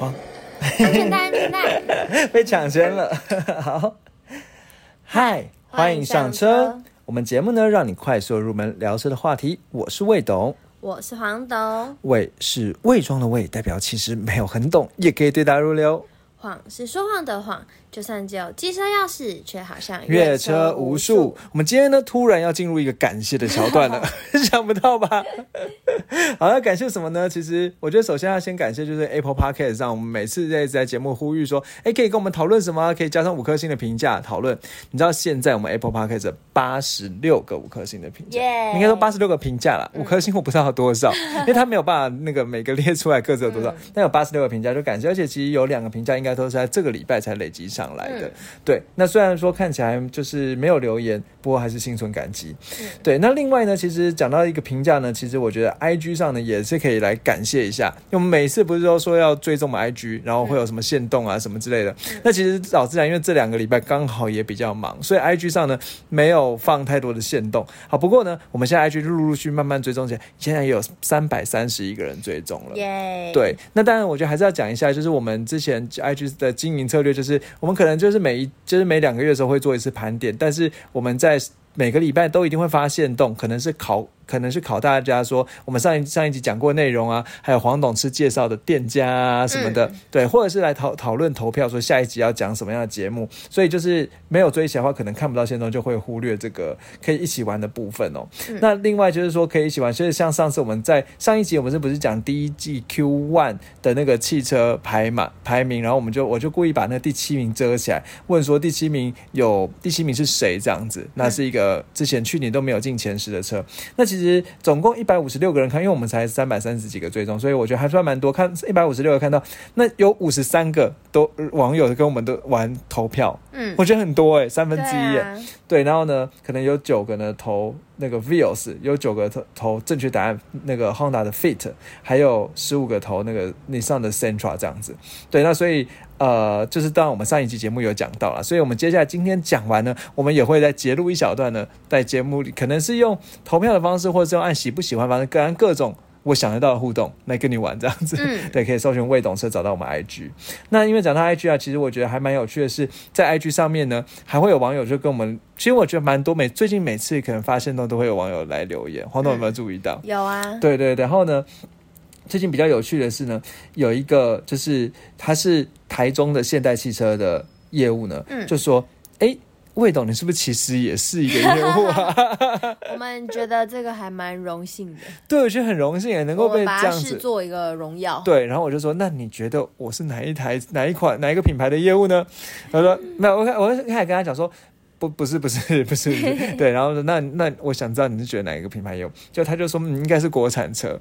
黄，安全带，安全带。被抢先了。好，嗨，欢迎上车。我们节目呢，让你快速入门聊车的话题。我是魏董，我是黄董。魏是魏装的魏，代表其实没有很懂，也可以对答如流。谎是说谎的谎。就算只有机车钥匙，却好像越车无数。我们今天呢，突然要进入一个感谢的桥段了，想不到吧？好，要感谢什么呢？其实我觉得首先要先感谢，就是 Apple Podcast 上，我们每次在在节目呼吁说，哎，可以跟我们讨论什么？可以加上五颗星的评价讨论。你知道现在我们 Apple Podcast 八十六个五颗星的评价，应该说八十六个评价了，五颗星我不知道多少，因为他没有办法那个每个列出来各自有多少，但有八十六个评价就感谢，而且其实有两个评价应该都是在这个礼拜才累积上。来的，对，那虽然说看起来就是没有留言，不过还是心存感激。对，那另外呢，其实讲到一个评价呢，其实我觉得 I G 上呢也是可以来感谢一下，因为我们每次不是都说要追踪我们 I G，然后会有什么限动啊什么之类的。那其实早自然，因为这两个礼拜刚好也比较忙，所以 I G 上呢没有放太多的限动。好，不过呢，我们现在 I G 陆陆续慢慢追踪起来，现在也有三百三十一个人追踪了。耶，对，那当然我觉得还是要讲一下，就是我们之前 I G 的经营策略，就是我们。可能就是每一，就是每两个月的时候会做一次盘点，但是我们在每个礼拜都一定会发现动，可能是考。可能是考大家说，我们上一上一集讲过内容啊，还有黄董事介绍的店家啊什么的，对，或者是来讨讨论投票说下一集要讲什么样的节目，所以就是没有追起来的话，可能看不到线动，就会忽略这个可以一起玩的部分哦。那另外就是说可以一起玩，就是像上次我们在上一集我们是不是讲第一季 Q One 的那个汽车排满排名，然后我们就我就故意把那第七名遮起来，问说第七名有第七名是谁这样子，那是一个之前去年都没有进前十的车，那其实。其实总共一百五十六个人看，因为我们才三百三十几个追踪，所以我觉得还算蛮多。看一百五十六个看到，那有五十三个都网友跟我们都玩投票，嗯，我觉得很多哎，三分之一，对。然后呢，可能有九个呢投那个 Vios，有九个投投正确答案，那个 Honda 的 Fit，还有十五个投那个你上的 Central 这样子，对。那所以。呃，就是当然，我们上一期节目有讲到了，所以我们接下来今天讲完呢，我们也会在截录一小段呢，在节目里可能是用投票的方式，或者是用按喜不喜欢，方式各按各种我想得到的互动来跟你玩这样子。嗯，对，可以搜寻未懂车找到我们 IG。那因为讲到 IG 啊，其实我觉得还蛮有趣的是，在 IG 上面呢，还会有网友就跟我们，其实我觉得蛮多，每最近每次可能发现都都会有网友来留言。黄总有没有注意到？有啊。对对，然后呢？最近比较有趣的是呢，有一个就是他是台中的现代汽车的业务呢，就说：“哎，魏董，你是不是其实也是一个业务啊？” 我们觉得这个还蛮荣幸的，对，我觉得很荣幸，能够被这样子做一个荣耀。对，然后我就说：“那你觉得我是哪一台、哪一款、哪一个品牌的业务呢？”他说：“没有，我开，我开始跟他讲说。”不不是不是 不是 对，然后说那那我想知道你是觉得哪一个品牌有？就他就说应该是国产车，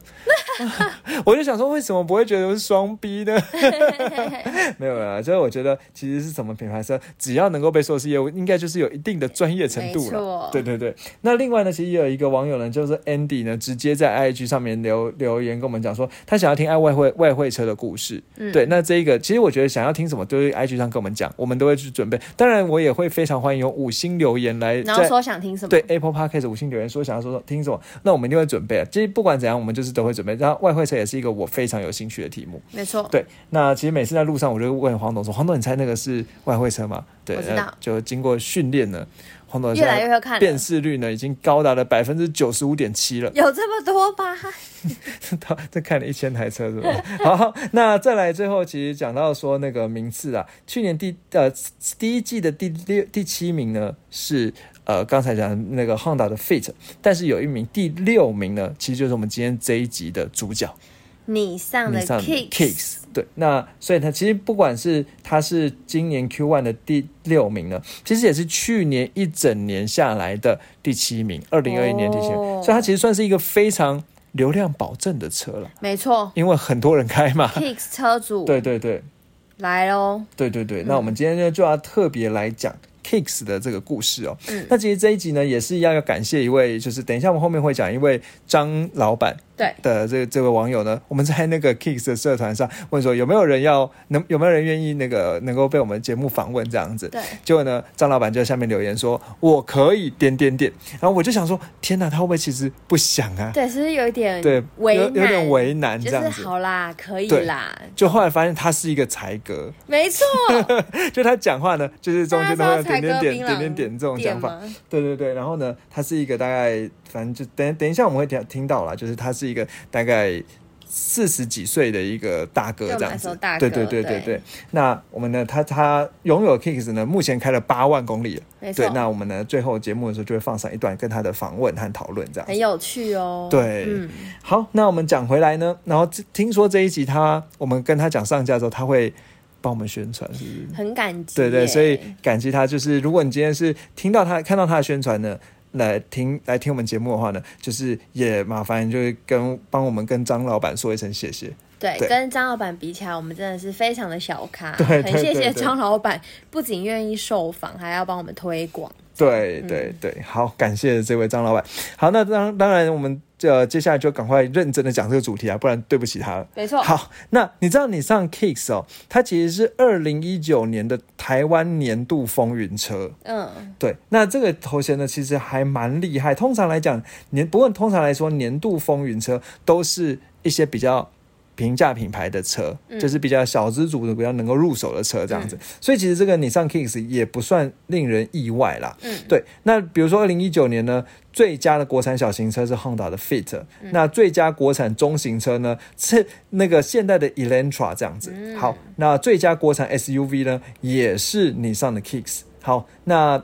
我就想说为什么不会觉得是双 B 呢？没有啊，所以我觉得其实是什么品牌车，只要能够被说是业务，应该就是有一定的专业程度了。对对对。那另外呢，其实也有一个网友呢，就是 Andy 呢，直接在 IG 上面留留言跟我们讲说，他想要听爱外汇外汇车的故事。对，那这一个其实我觉得想要听什么，都是 IG 上跟我们讲，我们都会去准备。当然，我也会非常欢迎五。五星留言来，然后说想听什么？对，Apple Podcast 五星留言说想要说说听什么，那我们一定会准备啊。其实不管怎样，我们就是都会准备。然后外汇车也是一个我非常有兴趣的题目，没错。对，那其实每次在路上，我就问黄董说：“黄董，你猜那个是外汇车吗？”对，我知道。就经过训练呢。黄董越来越会看，辨识率呢已经高达了百分之九十五点七了。有这么多吗？他这看了一千台车是吧？好，那再来最后，其实讲到说那个名次啊，去年第呃第一季的第六第七名呢是呃刚才讲那个 Honda 的 Fit，但是有一名第六名呢，其实就是我们今天这一集的主角。你上的 Kicks，对，那所以它其实不管是它是今年 Q One 的第六名呢，其实也是去年一整年下来的第七名，二零二一年第七名，所以它其实算是一个非常流量保证的车了。没错，因为很多人开嘛，Kicks 车主，对对对，来喽，对对对，那我们今天呢就要特别来讲。Kicks 的这个故事哦，那其实这一集呢也是一样要感谢一位，就是等一下我们后面会讲一位张老板，对。的这这位网友呢，我们在那个 Kicks 的社团上问说有没有人要能有没有人愿意那个能够被我们节目访问这样子。对，结果呢，张老板就在下面留言说我可以点点点，然后我就想说天哪，他会不会其实不想啊？对，是不是有一点对，有有点为难这就是样子。好啦，可以啦，就后来发现他是一个才哥，没错，就他讲话呢，就是中间都会有大家知道点点点点点点这种讲法。对对对，然后呢，他是一个大概，反正就等等一下我们会听听到啦，就是他是一个大概四十几岁的一个大哥这样子。对对对对对对。那我们呢，他他拥有 Kicks 呢，目前开了八万公里对，那我们呢，最后节目的时候就会放上一段跟他的访问和讨论这样很。有趣哦。对嗯，好，那我们讲回来呢，然后这听说这一集他，我们跟他讲上架之后，他会帮我们宣传，是不是？很感激。对对，所以感激他。就是如果你今天是听到他看到他的宣传呢，来听来听我们节目的话呢，就是也麻烦就是跟帮我们跟张老板说一声谢谢。对，对跟张老板比起来，我们真的是非常的小咖。很谢谢张老板，不仅愿意受访，还要帮我们推广。对对对，好，感谢这位张老板。好，那当当然我们呃接下来就赶快认真的讲这个主题啊，不然对不起他了。没错。好，那你知道你上 Kicks 哦，它其实是二零一九年的台湾年度风云车。嗯，对，那这个头衔呢，其实还蛮厉害。通常来讲，年不过通常来说，年度风云车都是一些比较平价品牌的车，嗯就是比较小资族的、比较能够入手的车这样子。所以其实这个你上 Kicks 也不算令人意外啦。嗯对。那比如说二零一九年呢，最佳的国产小型车是 Honda 的 Fit，、那嗯最佳国产中型车呢是那个现代的 Elantra 这样子。嗯好，那最佳国产 SUV 呢也是你上的 Kicks。好，那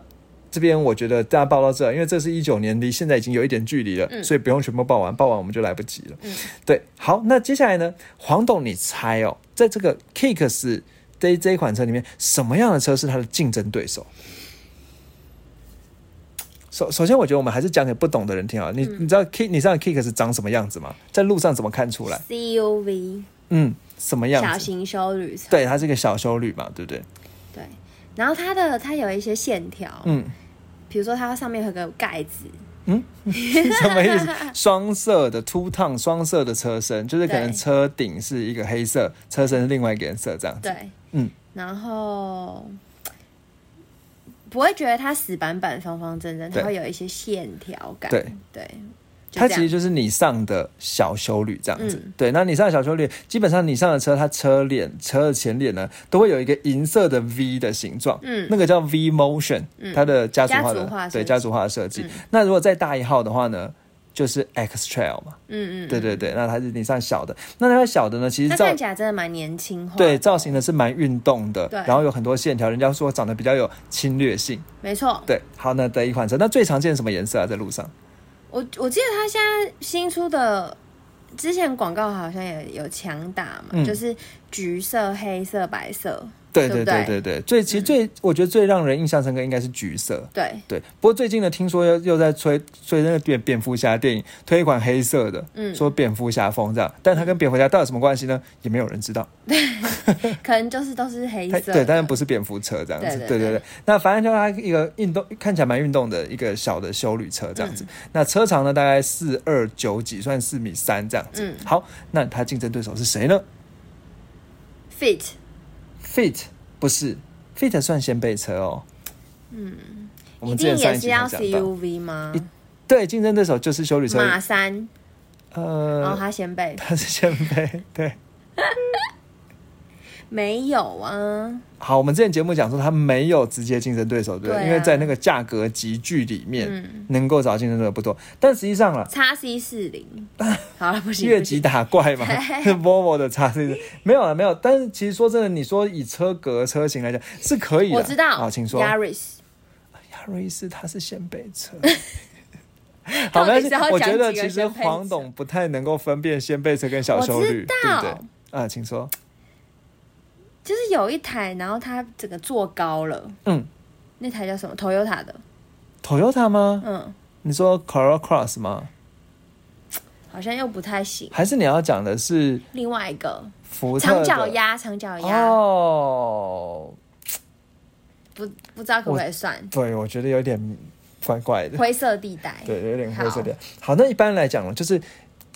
这边我觉得大家报到这，因为这是一九年，离现在已经有一点距离了，嗯所以不用全部报完，报完我们就来不及了。嗯对，好，那接下来呢，黄董，你猜哦，在这个 Kicks 这这一款车里面，什么样的车是它的竞争对手？首首先，我觉得我们还是讲给不懂的人听啊。你、嗯你知道 Kick 你知道 Kicks 长什么样子吗？在路上怎么看出来？CUV 嗯，什么样子？小型修旅车，对，它是一个小修旅嘛，对不对？对。然后它的它有一些线条，嗯，比如说它上面有个盖子，嗯 什么意思？双色的凸烫双色的车身，就是可能对车顶是一个黑色，车身是另外一个颜色这样子。对，嗯。然后不会觉得它死板板、方方正正，它对会有一些线条感。对对，就它其实就是你上的小修旅这样子，嗯对。那你上的小修旅，基本上你上的车，它车脸、车的前脸呢，都会有一个银色的 V 的形状，嗯那个叫 V Motion，、它的家族化的对家族化的设计。嗯那如果再大一号的话呢，就是 X Trail 嘛，嗯嗯，对对对，那它是你上小的，那它小的呢，其实看起来真的蛮年轻化。对，造型呢是蛮运动的，对然后有很多线条，人家说长得比较有侵略性。没错。对，好，那的一款车，那最常见什么颜色啊？在路上？我我记得他现在新出的，之前广告好像也有强打嘛，嗯就是橘色、黑色、白色。对对对不对对对对，最其实最、我觉得最让人印象深刻应该是橘色。对，对，不过最近呢，听说又又在吹吹那个蝙蝙蝠侠电影推一款黑色的，嗯说蝙蝠侠风这样，但它跟蝙蝠侠到底有什么关系呢？也没有人知道。可能就是都是黑色对，但是不是蝙蝠车这样子。对对对对对那反正就它一个运动看起来蛮运动的一个小的修旅车这样子。嗯那车长呢大概四二九几，算四米三这样子。嗯好，那它竞争对手是谁呢 fit，？Fit 不是，Fit 算先辈车哦。嗯，我一们之前定上一集也是要。CUV 吗？对，竞争对手就是修理车。马三，呃，他先背，他是先背。对，没有啊？好，我们之前节目讲说它没有直接竞争对手，对不对？对啊因为在那个价格集聚里面，嗯能够找竞争对手不多。但实际上了，叉 C 四零，好了，不行，越级打怪嘛，是 Volvo 的差是没有了，没有。但是其实说真的，你说以车格车型来讲是可以的。我知道，好，请说。Yaris，亚瑞斯它是先辈车。好，没关系到底是。我讲觉得其实黄董不太能够分辨先辈车跟小修我旅，知道对不对？啊，请说。就是有一台，然后它整个坐高了，嗯那台叫什么？Toyota 的，，Toyota 吗？嗯，你说 Corolla Cross 吗？好像又不太行。还是你要讲的是另外一个福特的长脚鸭，长脚鸭，哦，不不知道可不可以算对，我觉得有点怪怪的。灰色地带？对，有点灰色地带。好，那一般来讲呢，就是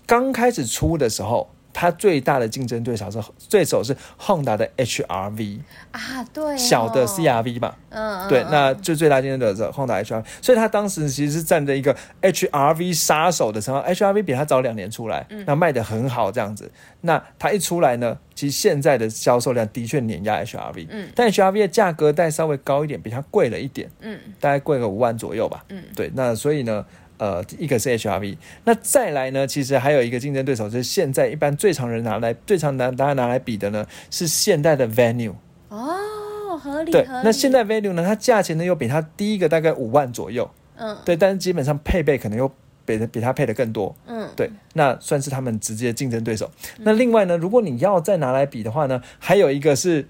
刚开始出的时候，它最大的竞争对手是对手是 Honda 的 HRV，啊，对哦，小的 CRV 吧。嗯，嗯，对，嗯那就最大竞争对手是 Honda HRV，所以它当时其实是站着一个 HRV 杀手的称号。HRV 比它早两年出来，嗯那卖的很好这样子。那它一出来呢，其实现在的销售量的确碾压 HRV，嗯但 HRV 的价格带稍微高一点，比它贵了一点，嗯大概贵个五万左右吧。嗯，对，那所以呢，呃，一个是 HRV，那再来呢，其实还有一个竞争对手，就是现在一般最常人拿来最常拿大家拿来比的呢，是现代的 Venue。哦，合理，对，合理那现代 Venue 呢，它价钱呢又比它低一个大概五万左右，嗯对，但是基本上配备可能又比比它配的更多。嗯，对，那算是他们直接竞争对手。那另外呢，如果你要再拿来比的话呢，还有一个是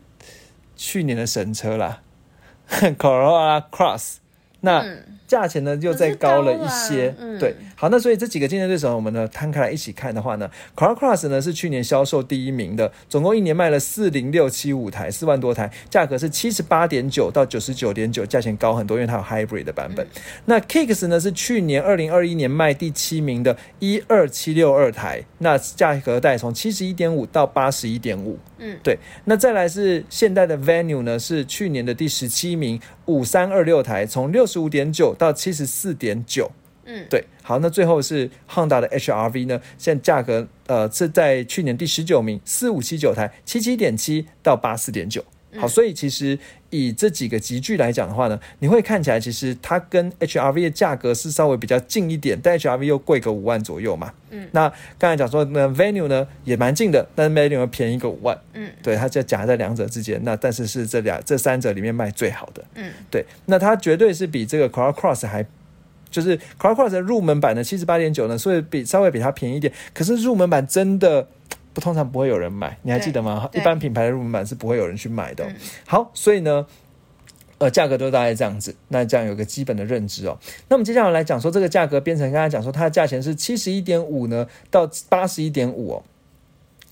去年的神车啦，Corolla Cross。那嗯价钱呢又再高了一些嗯对，好，那所以这几个竞争对手，我们呢摊开来一起看的话呢 c o r Cross 呢是去年销售第一名的，总共一年卖了四零六七五台，四万多台，价格是七十八点九到九十九点九，价钱高很多，因为它有 Hybrid 的版本。那 Kicks 呢是去年二零二一年卖第七名的，一二七六二台，那价格带从七十一点五到八十一点五。嗯对，那再来是现代的 Venue 呢，是去年的第十七名，五三二六台，从六十五点九到七十四点九。嗯对，好，那最后是 Honda 的 HRV 呢，现在价格呃是在去年第十九名，四五七九台，七七点七到八四点九。好，所以其实以这几个集聚来讲的话呢，你会看起来其实它跟 HRV 的价格是稍微比较近一点，但 HRV 又贵个五万左右嘛。嗯，那刚才讲说那，Venue 呢也蛮近的，但是 Venue 又便宜个五万。嗯对，它就夹在两者之间。那但是是这两这三者里面卖最好的。嗯对，那它绝对是比这个 Corolla Cross 还。就是 Corolla Cross 的入门版的七十八点九呢，所以比稍微比它便宜一点。可是入门版真的不通常不会有人买，你还记得吗？一般品牌的入门版是不会有人去买的哦、嗯。好，所以呢，呃，价格都大概这样子，那这样有个基本的认知哦。那我们接下来来讲说这个价格编程，刚才讲说它的价钱是七十一点五呢到八十一点五哦。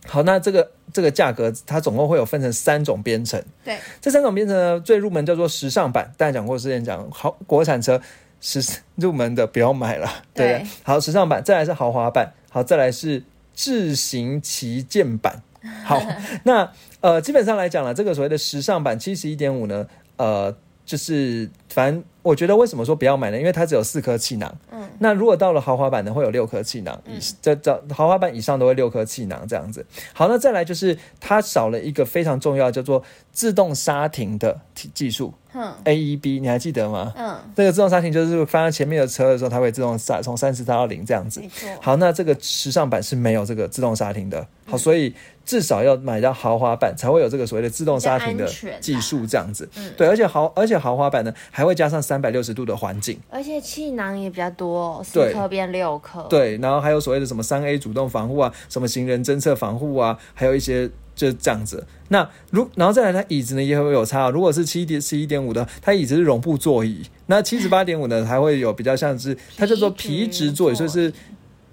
好，那这个这个价格它总共会有分成三种编程，对，这三种编程呢，最入门叫做时尚版，大家讲过之前讲好国产车时入门的不要买了，对？对。好，时尚版，再来是豪华版，好，再来是智行旗舰版。好，那呃，基本上来讲了，这个所谓的时尚版七十一点五呢，呃，就是反正我觉得为什么说不要买呢？因为它只有四颗气囊。嗯，那如果到了豪华版呢，会有六颗气囊，以这这豪华版以上都会六颗气囊这样子。好，那再来就是它少了一个非常重要叫做自动刹停的技技术哼，AEB，你还记得吗？嗯，这个自动刹停就是放在前面的车的时候，它会自动刹从三十刹到零这样子。好，那这个时尚版是没有这个自动刹停的，好，所以至少要买到豪华版才会有这个所谓的自动刹停的技术，这样子。嗯。对，而且豪而且豪华版呢还会加上三百六十度的环境，而且气囊也比较多哦，四对。颗变六颗，，对，然后还有所谓的什么三 A 主动防护啊，什么行人侦测防护啊，还有一些就是这样子。那如然后再来，它椅子呢也会有差、哦。如果是七点十一点五的，它椅子是绒布座椅；那七十八点五呢，还会有比较像是它叫做皮质座椅，所以是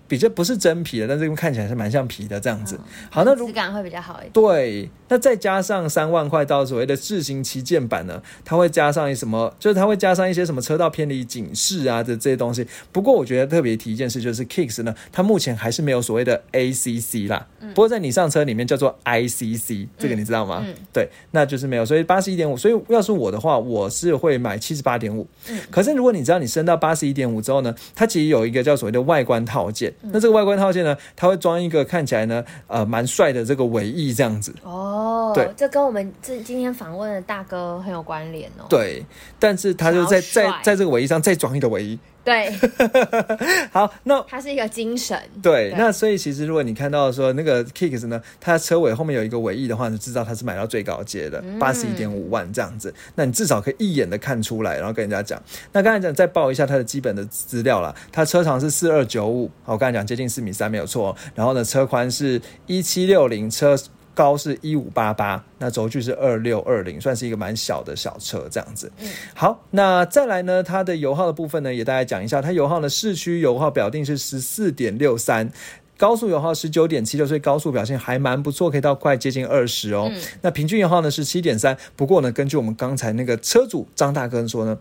比较不是真皮的，但是看起来是蛮像皮的这样子。好，那如质感会比较好一点。对，那再加上三万块到所谓的智行旗舰版呢，它会加上一什么？就是它会加上一些什么车道偏离警示啊的这些东西。不过我觉得特别提一件事，就是 Kicks 呢，它目前还是没有所谓的 ACC 啦。不过在你上车里面叫做 ICC，这个你知道吗？嗯对，那就是没有。所以八十一点五，所以要是我的话，我是会买七十八点五。可是如果你知道你升到八十一点五之后呢，它其实有一个叫所谓的外观套件。那这个外观套件呢，它会装一个看起来呢，呃，蛮帅的这个尾翼这样子。哦，对这跟我们这今天访问的大哥很有关联哦。对，但是它就在在在这个尾翼上再装一个尾翼。对，好，那它是一个精神。对，对那所以其实如果你看到说那个 Kicks 呢，它车尾后面有一个尾翼的话，你就知道它是买到最高阶的八十一点五万这样子。那你至少可以一眼的看出来，然后跟人家讲。那刚才讲再报一下它的基本的资料啦，它车长是四二九五，我刚才讲接近四米三没有错。然后呢，车宽是一七六零，车高是一五八八，那轴距是二六二零，算是一个蛮小的小车这样子。嗯好，那再来呢，它的油耗的部分呢，也大概讲一下。它油耗呢，市区油耗表定是十四点六三。高速油耗十九点七六，所以高速表现还蛮不错，可以到快接近二十哦。嗯那平均油耗呢是七点三，不过呢，根据我们刚才那个车主张大哥说呢，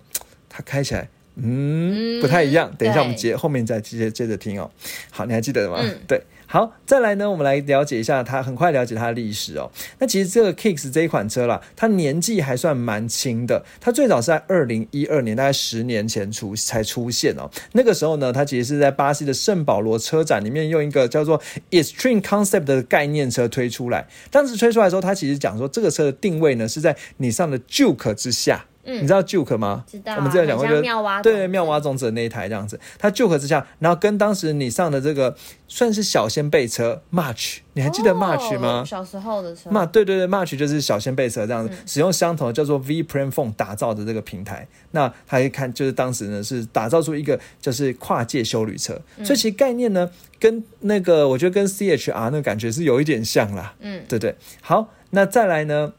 他开起来嗯嗯不太一样。等一下我们接后面再接接着听哦。好，你还记得吗？嗯对。好，再来呢，我们来了解一下它，很快了解它的历史哦。那其实这个 Kicks 这一款车啦，它年纪还算蛮轻的，它最早是在二零一二年，大概十年前出才出现哦。那个时候呢，它其实是在巴西的圣保罗车展里面用一个叫做 Extreme Concept 的概念车推出来。当时推出来的时候，它其实讲说这个车的定位呢是在你上的 Juke 之下。嗯你知道 Juke 吗？知道啊我们之前讲过，就妙蛙对妙蛙种子的那一台这样子，它 Juke 之下，然后跟当时你上的这个算是小掀背车 March，你还记得 March 吗？哦小时候的车，嘛，对对对，March 就是小掀背车这样子，使用相同的叫做 V Plan Phone 打造的这个平台。那他一看，就是当时呢是打造出一个就是跨界修旅车，所以其实概念呢跟那个我觉得跟 CHR 那个感觉是有一点像啦，嗯，对对。好，那再来呢？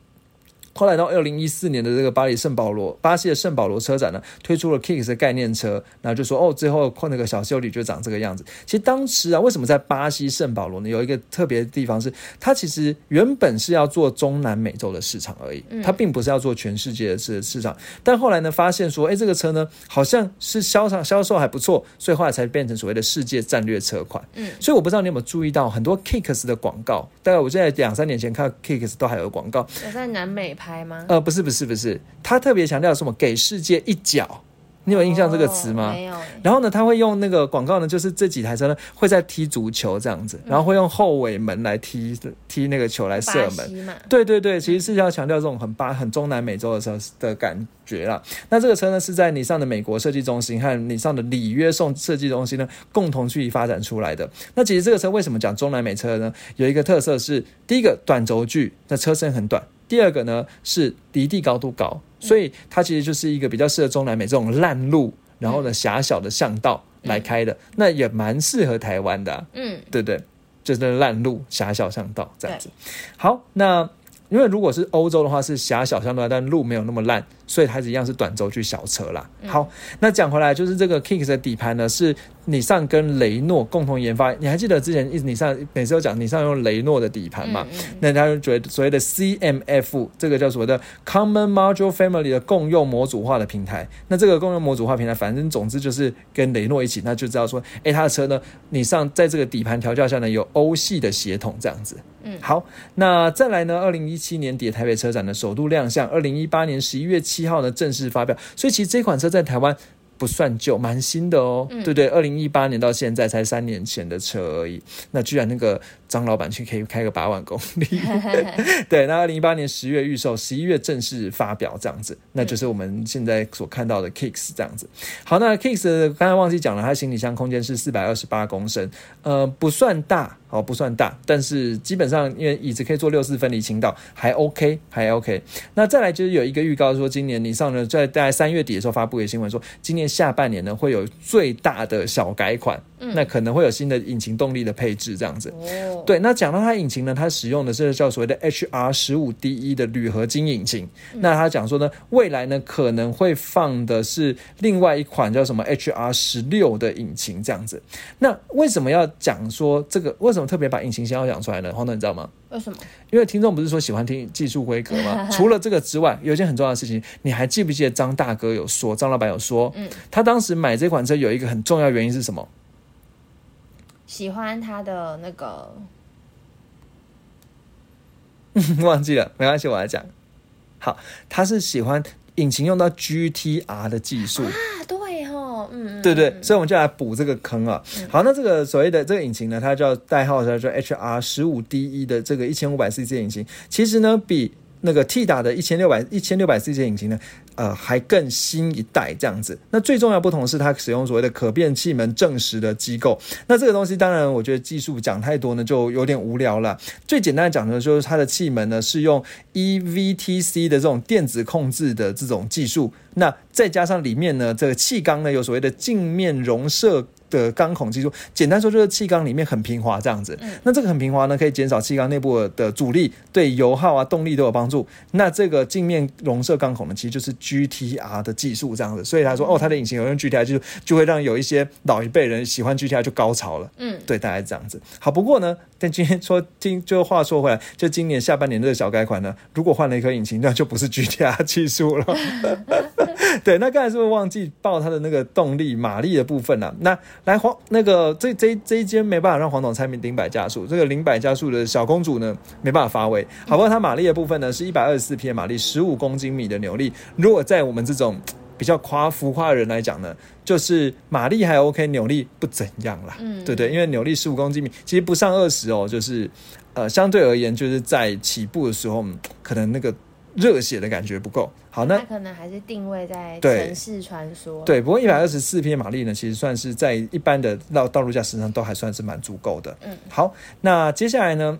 后来到二零一四年的这个巴黎圣保罗，巴西的圣保罗车展呢，推出了 Kicks 的概念车，然后就说哦，最后那个小修理就长这个样子。其实当时啊，为什么在巴西圣保罗呢？有一个特别的地方是，它其实原本是要做中南美洲的市场而已，它并不是要做全世界的市市场。但后来呢，发现说，哎，这个车呢好像是销售销售还不错，所以后来才变成所谓的世界战略车款。嗯，所以我不知道你有没有注意到，很多 Kicks 的广告，大概我现在两三年前看 Kicks 都还有广告，有在南美拍吗？呃，不是不是不是，他特别强调什么给世界一脚，你有印象这个词吗？哦没有欸，然后呢，他会用那个广告呢，就是这几台车呢会在踢足球这样子，然后会用后尾门来踢踢那个球来射门。对对对，其实是要强调这种很巴很中南美洲的车的感觉啦。那这个车呢是在你上的美国设计中心和你上的里约送设计中心呢共同去发展出来的。那其实这个车为什么讲中南美车呢？有一个特色是，第一个短轴距，那车身很短；第二个呢是离地高度高，所以它其实就是一个比较适合中南美这种烂路，然后呢狭小的巷道来开的，那也蛮适合台湾的啊、嗯，对不对？就是烂路、狭小巷道这样子。好，那因为如果是欧洲的话是狭小巷道，但路没有那么烂，所以它一样是短轴距小车啦。好，那讲回来，就是这个 Kicks 的底盘呢，是你上跟雷诺共同研发。你还记得之前一直你上每次都讲你上用雷诺的底盘嘛？那他就觉得所谓的 CMF 这个叫所谓的 Common Module Family 的共用模组化的平台。那这个共用模组化平台，反正总之就是跟雷诺一起，那就知道说，哎，他的车呢，你上在这个底盘调教下呢，有欧系的协同这样子。嗯好，那再来呢？二零一七年底台北车展的首度亮相，二零一八年十一月七号呢正式发表。所以其实这款车在台湾不算旧，蛮新的哦，嗯对不对？二零一八年到现在才三年前的车而已。那居然那个张老板去可以开个八万公里，对。那二零一八年十月预售，十一月正式发表这样子，那就是我们现在所看到的 Kicks 这样子。好，那 Kicks 刚才忘记讲了，它行李箱空间是四百二十八公升，呃，不算大。哦，不算大，但是基本上因为椅子可以做六四分离倾倒，还 OK，还 OK。那再来就是有一个预告说，今年你上呢在大概三月底的时候发布的新闻说，今年下半年呢会有最大的小改款，那可能会有新的引擎动力的配置这样子。哦，对，那讲到它引擎呢，它使用的是叫所谓的 HR 十五 DE 的铝合金引擎。那他讲说呢，未来呢可能会放的是另外一款叫什么 HR 十六的引擎这样子。那为什么要讲说这个？为什么特别把引擎先要讲出来呢？黄总，你知道吗？为什么？因为听众不是说喜欢听技术规格吗？除了这个之外，有一件很重要的事情，你还记不记得张大哥有说，张老板有说，嗯他当时买这款车有一个很重要原因是什么？喜欢他的那个 忘记了，没关系，我来讲。好，他是喜欢引擎用到 GTR 的技术，啊，对哦，嗯，嗯对对？嗯所以我们就来补这个坑啊。好，那这个所谓的这个引擎呢，它叫代号叫做 HR 十五 DE 的这个一千五百 CC 引擎，其实呢比那个 T 打的一千六百一千六百 CC 引擎呢，呃，还更新一代这样子。那最重要不同是它使用所谓的可变气门正时的机构。那这个东西当然，我觉得技术讲太多呢，就有点无聊了。最简单的讲呢，就是它的气门呢是用 EVTC 的这种电子控制的这种技术，那再加上里面呢这个气缸呢有所谓的镜面容射。的钢孔技术，简单说就是气缸里面很平滑这样子。那这个很平滑呢，可以减少气缸内部的阻力，对油耗啊、动力都有帮助。那这个镜面容射钢孔呢，其实就是 GTR 的技术这样子。所以他说，哦，它的引擎有用 GTR 技术，就会让有一些老一辈人喜欢 GTR 就高潮了。嗯，对，大概是这样子。好，不过呢，但今天说听，就话说回来，就今年下半年这个小改款呢，如果换了一颗引擎，那就不是 GTR 技术了。对，那刚才是不是忘记报它的那个动力马力的部分了、那来黄那个这这这一间没办法让黄总猜明零百加速，这个零百加速的小公主呢没办法发威。好不好？它马力的部分呢是一百二十四匹的马力，十五公斤米的扭力。如果在我们这种 比较夸浮夸的人来讲呢，就是马力还 OK，扭力不怎样啦。嗯对对，因为扭力十五公斤米，其实不上二十哦，就是呃相对而言，就是在起步的时候，嗯可能那个热血的感觉不够。好，那它可能还是定位在城市传说。，对，不过一百二十四匹马力呢，其实算是在一般的道道路驾驶上都还算是蛮足够的。嗯，好，那接下来呢，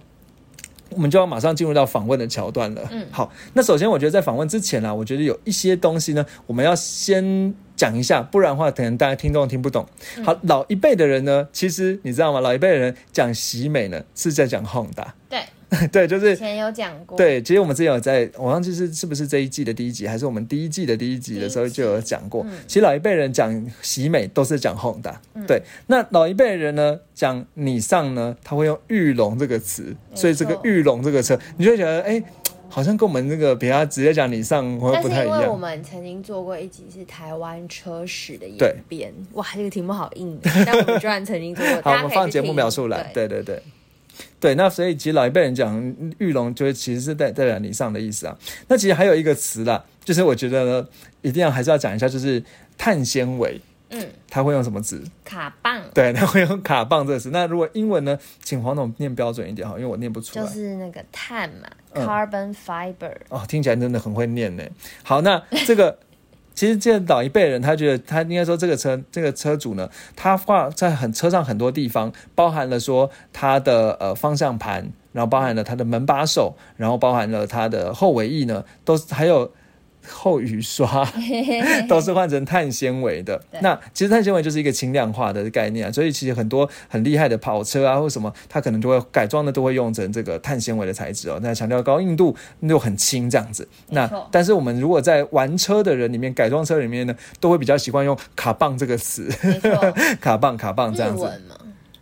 我们就要马上进入到访问的桥段了。嗯好，那首先我觉得在访问之前呢，我觉得有一些东西呢，我们要先讲一下，不然的话可能大家听众听不懂。嗯好，老一辈的人呢，其实你知道吗？老一辈的人讲喜美呢，是在讲 Honda，对，就是以前有讲过。，对，其实我们之前有在，我忘记是是不是这一季的第一集，还是我们第一季的第一集的时候就有讲过。嗯其实老一辈人讲喜美都是讲 Honda，、对。那老一辈人呢，讲你上呢，他会用玉龙这个词，所以这个错玉龙这个车，你就会觉得哎。好像跟我们那个比他直接讲你上会不太一因为我样，们曾经做过一集是台湾车史的对演变，哇，这个题目好硬，但我们居然曾经做过。好，我们放节目描述来，对，对对对。那所以其实老一辈人讲玉龙，就是其实是代代表你上的意思啊。那其实还有一个词啦，就是我觉得呢，一定要还是要讲一下，就是碳纤维，嗯，它会用什么字？卡棒对，它会用卡棒这个词。那如果英文呢，请黄总念标准一点哈，因为我念不出来。就是那个碳嘛嗯，carbon fiber。哦，听起来真的很会念呢。好，那这个其实这老一辈人，他觉得他应该说这个车这个车主呢，他画在很车上很多地方，包含了说他的呃方向盘，然后包含了他的门把手，然后包含了他的后尾翼呢，都还有。后雨刷 都是换成碳纤维的。那其实碳纤维就是一个轻量化的概念啊，所以其实很多很厉害的跑车啊或什么，它可能就会改装的都会用成这个碳纤维的材质哦。那强调高硬度又很轻这样子。那但是我们如果在玩车的人里面，改装车里面呢，都会比较习惯用卡棒这个词，卡棒卡棒这样子。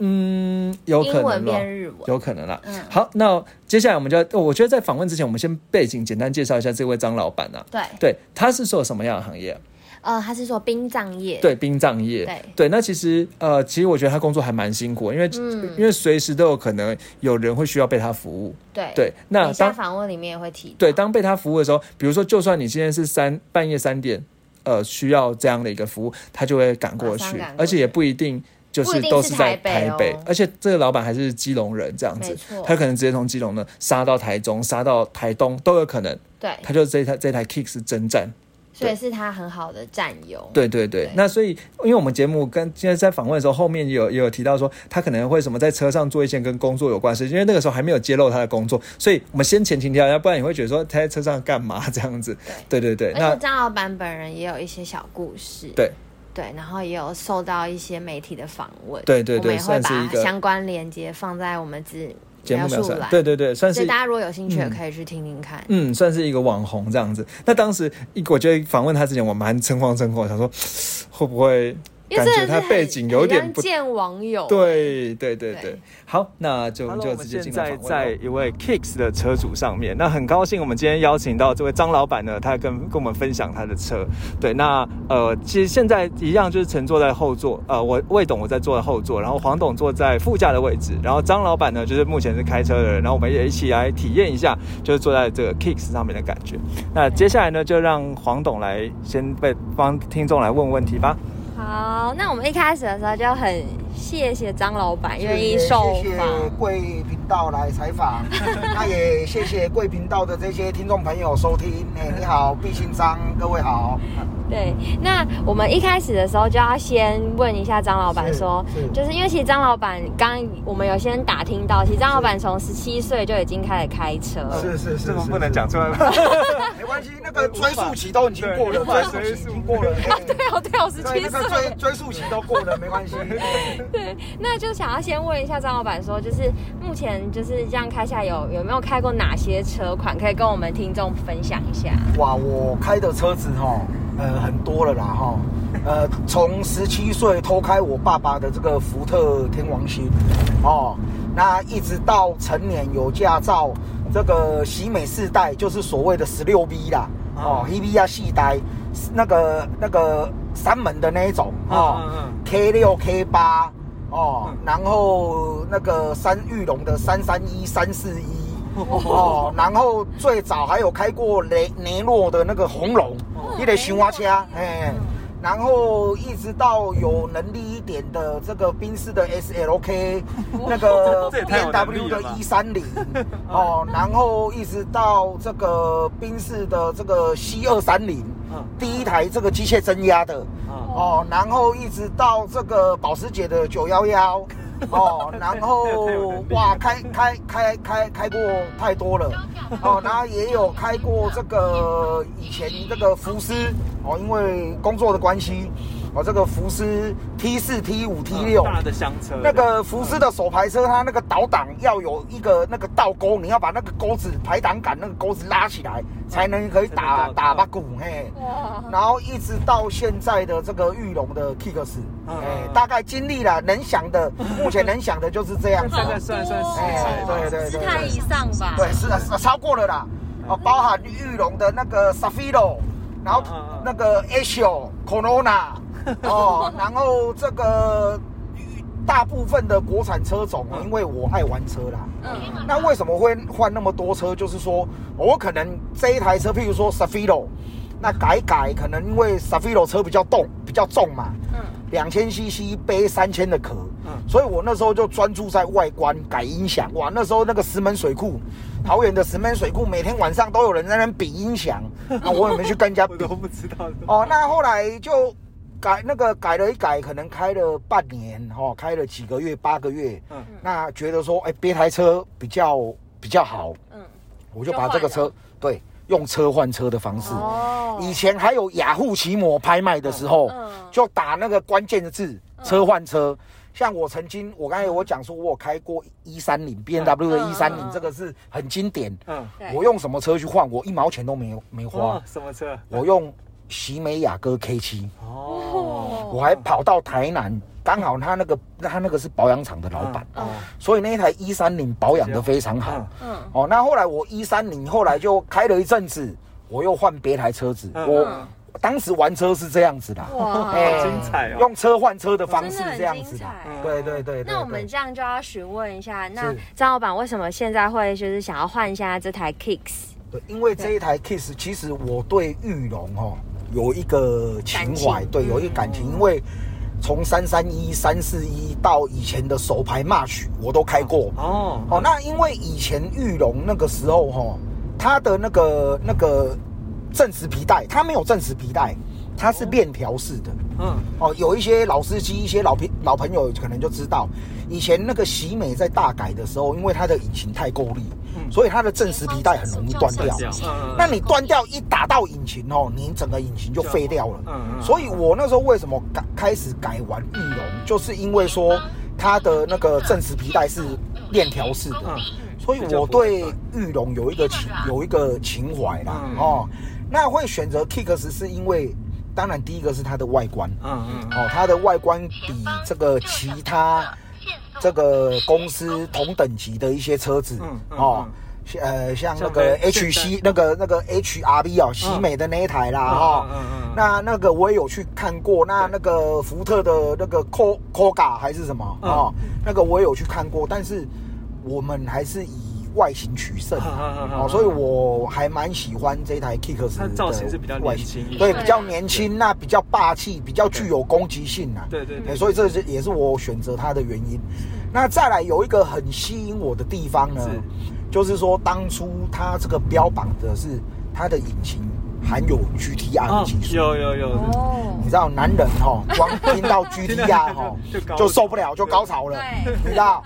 嗯，有可英文能咯变日文。有可能啦。嗯好，那接下来我们就要，哦我觉得在访问之前，我们先背景简单介绍一下这位张老板啊。对，对，他是做什么样的行业啊？呃，他是做殡葬业。对，殡葬业。对对那其实呃，其实我觉得他工作还蛮辛苦，因为、嗯因为随时都有可能有人会需要被他服务。对对，那当访问里面也会提。对当被他服务的时候，比如说，就算你今天是三半夜三点，呃，需要这样的一个服务，他就会赶过去而且也不一定。就是都是在台北而且这个老板还是基隆人，这样子，他可能直接从基隆呢杀到台中，杀到台东都有可能。对，他就这台这台 Kicks 征战，所以是他很好的战友。对对对，对。那所以，因为我们节目跟现在在访问的时候，后面也有也有提到说，他可能会什么在车上做一些跟工作有关的事，因为那个时候还没有揭露他的工作，所以我们先前提条，要不然你会觉得说他在车上干嘛这样子？对。对对，而那且张老板本人也有一些小故事。对对，然后也有受到一些媒体的访问。对对对我们也会把相关链接放在我们自节目描述栏。，对对对，算是所以大家如果有兴趣，也嗯可以去听听看。嗯，算是一个网红这样子。那当时一我觉得访问他之前，我蛮诚惶诚恐，想说 会不会感觉他背景有点不见网友。对对对对对，好，那就我们就直接进入在在一位 Kicks 的车主上面，那很高兴我们今天邀请到这位张老板呢，他跟跟我们分享他的车。对，那呃，其实现在一样就是乘坐在后座，呃，我魏董我在坐在后座，然后黄董坐在副驾的位置，然后张老板呢就是目前是开车的人，然后我们也一起来体验一下，就是坐在这个 Kicks 上面的感觉。那接下来呢，就让黄董来先被帮听众来问问题吧。好，那我们一开始的时候就很谢谢张老板愿意也受谢谢访。贵频道来采访，那也谢谢贵频道的这些听众朋友收听。哎，你好，毕信章，各位好。对，那我们一开始的时候就要先问一下张老板是说，是就是因为其实张老板刚我们有先打听到，其实张老板从十七岁就已经开始开车了。是是是，这个不能讲，出来吧？没关系，那个追溯期都已经过了，追溯期已经过了。哎 对哦，对哦，十对，七那个岁。追追溯期都过了，没关系。哎 对，那就想要先问一下张老板说，就是目前就是这样开下来有有没有开过哪些车款，可以跟我们听众分享一下？哇，我开的车子哈，呃，很多了啦哈。呃，从十七岁偷开我爸爸的这个福特天王星，哦，那一直到成年有驾照，这个喜美四代就是所谓的十六 B 啦，哦，一 B 啊系代，那个那个三门的那一种哦、k 六 K 八哦嗯，然后那个三玉龙的三三一三四一哦，然后最早还有开过雷雷诺的那个红龙，一个熊蛙车，哎。然后一直到有能力一点的这个宾士的 SLK，那个 这也太有 B 能 W 的一三零，哦，然后一直到这个宾士的这个 C 二三零嗯，第一台这个机械增压的，嗯哦，然后一直到这个保时捷的九幺幺，哦，然后哇，开开开开开过太多了，哦，然后也有开过这个以前这个福斯，哦，因为工作的关系，哦，这个福斯 T 四 T 五 T 六。大的厢车，那个福斯的手排车，它那个倒档要有一个那个倒钩，你要把那个钩子排挡杆那个钩子拉起来，才能可以打打八股嘿。然后一直到现在的这个玉龙的 Kicks，嗯哎，大概经历了能想的，目前能想的就是这样子。大概算算十哎台吧，对对对十台以上吧？对，是的，是的，超过了啦。哦，包含玉龙的那个 Safiro，然后那个 Asio Corona，哦，然后这个大部分的国产车种哦，因为我爱玩车啦。嗯，那为什么会换那么多车？就是说我可能这一台车，譬如说 Safiro，那改改，可能因为 Safiro 车比较重，比较重嘛，嗯，两千 CC 背三千的壳，嗯所以我那时候就专注在外观改音响。哇，那时候那个石门水库，桃园的石门水库，每天晚上都有人在那边比音响，那我也没去跟人家比 我都。不知道。哦，那后来就改那个改了一改，可能开了半年，哦，开了几个月，八个月，嗯那觉得说，哎、别台车比较比较好，嗯，我就把这个车对用车换车的方式。哦，以前还有雅虎奇摩拍卖的时候，嗯就打那个关键字“车换车”。像我曾经，我刚才我讲说，我有开过一三零 B N W 的一三零嗯，这个是很经典。嗯，我用什么车去换？我一毛钱都没有没花哇，，什么车？我用喜美雅阁 K 七。哦，我还跑到台南，刚好他那个他那个是保养厂的老板，哦，所以那一台一三零保养的非常好。嗯。嗯，哦，那后来我一三零后来就开了一阵子，我又换别台车子。嗯我嗯。当时玩车是这样子的，哇，哎好精彩哦。用车换车的方式这样子的。对对对对那我们这样就要询问一下，那张老板为什么现在会就是想要换一下这台 Kicks？对，因为这一台 Kicks，其实我对玉龙哦有一个情怀，对，有一个感情，因为从三三一、三四一到以前的手牌 match，我都开过。哦，哦，那因为以前玉龙那个时候哈、哦，它的那个那个正时皮带，它没有正时皮带，它是链条式的。嗯，哦，有一些老司机、一些老朋老朋友可能就知道，以前那个喜美在大改的时候，因为它的引擎太够力，嗯所以它的正时皮带很容易断掉。掉，嗯那你断掉一打到引擎哦，你整个引擎就废掉了。嗯嗯所以我那时候为什么改开始改玩玉龙，就是因为说它的那个正时皮带是链条式的。嗯所以我对玉龙有一个情有一个情怀啦，嗯哦，那会选择 Kicks 是因为，当然第一个是它的外观，嗯嗯。哦，它的外观比这个其他这个公司同等级的一些车子，嗯嗯哦。像呃，像那个 HC 那个那个 HRV 哦，喜美的那一台啦，哈、嗯嗯嗯。那那个我也有去看过，那那个福特的那个 Co Coga 还是什么嗯。哦，那个我也有去看过，但是我们还是以外形取胜。哦，所以我还蛮喜欢这台 Kicks 它的造型是比较外年轻一点。对，比较年轻，那比较霸气，比较具有攻击性啊。对对所以这是也是我选择它的原因。那再来有一个很吸引我的地方呢，就是说当初它这个标榜的是它的引擎含有 GTR 的哦技术。有有有，哦你知道男人哈、光听到 GTR 哈、就就受不了，就高潮了。对。你知道，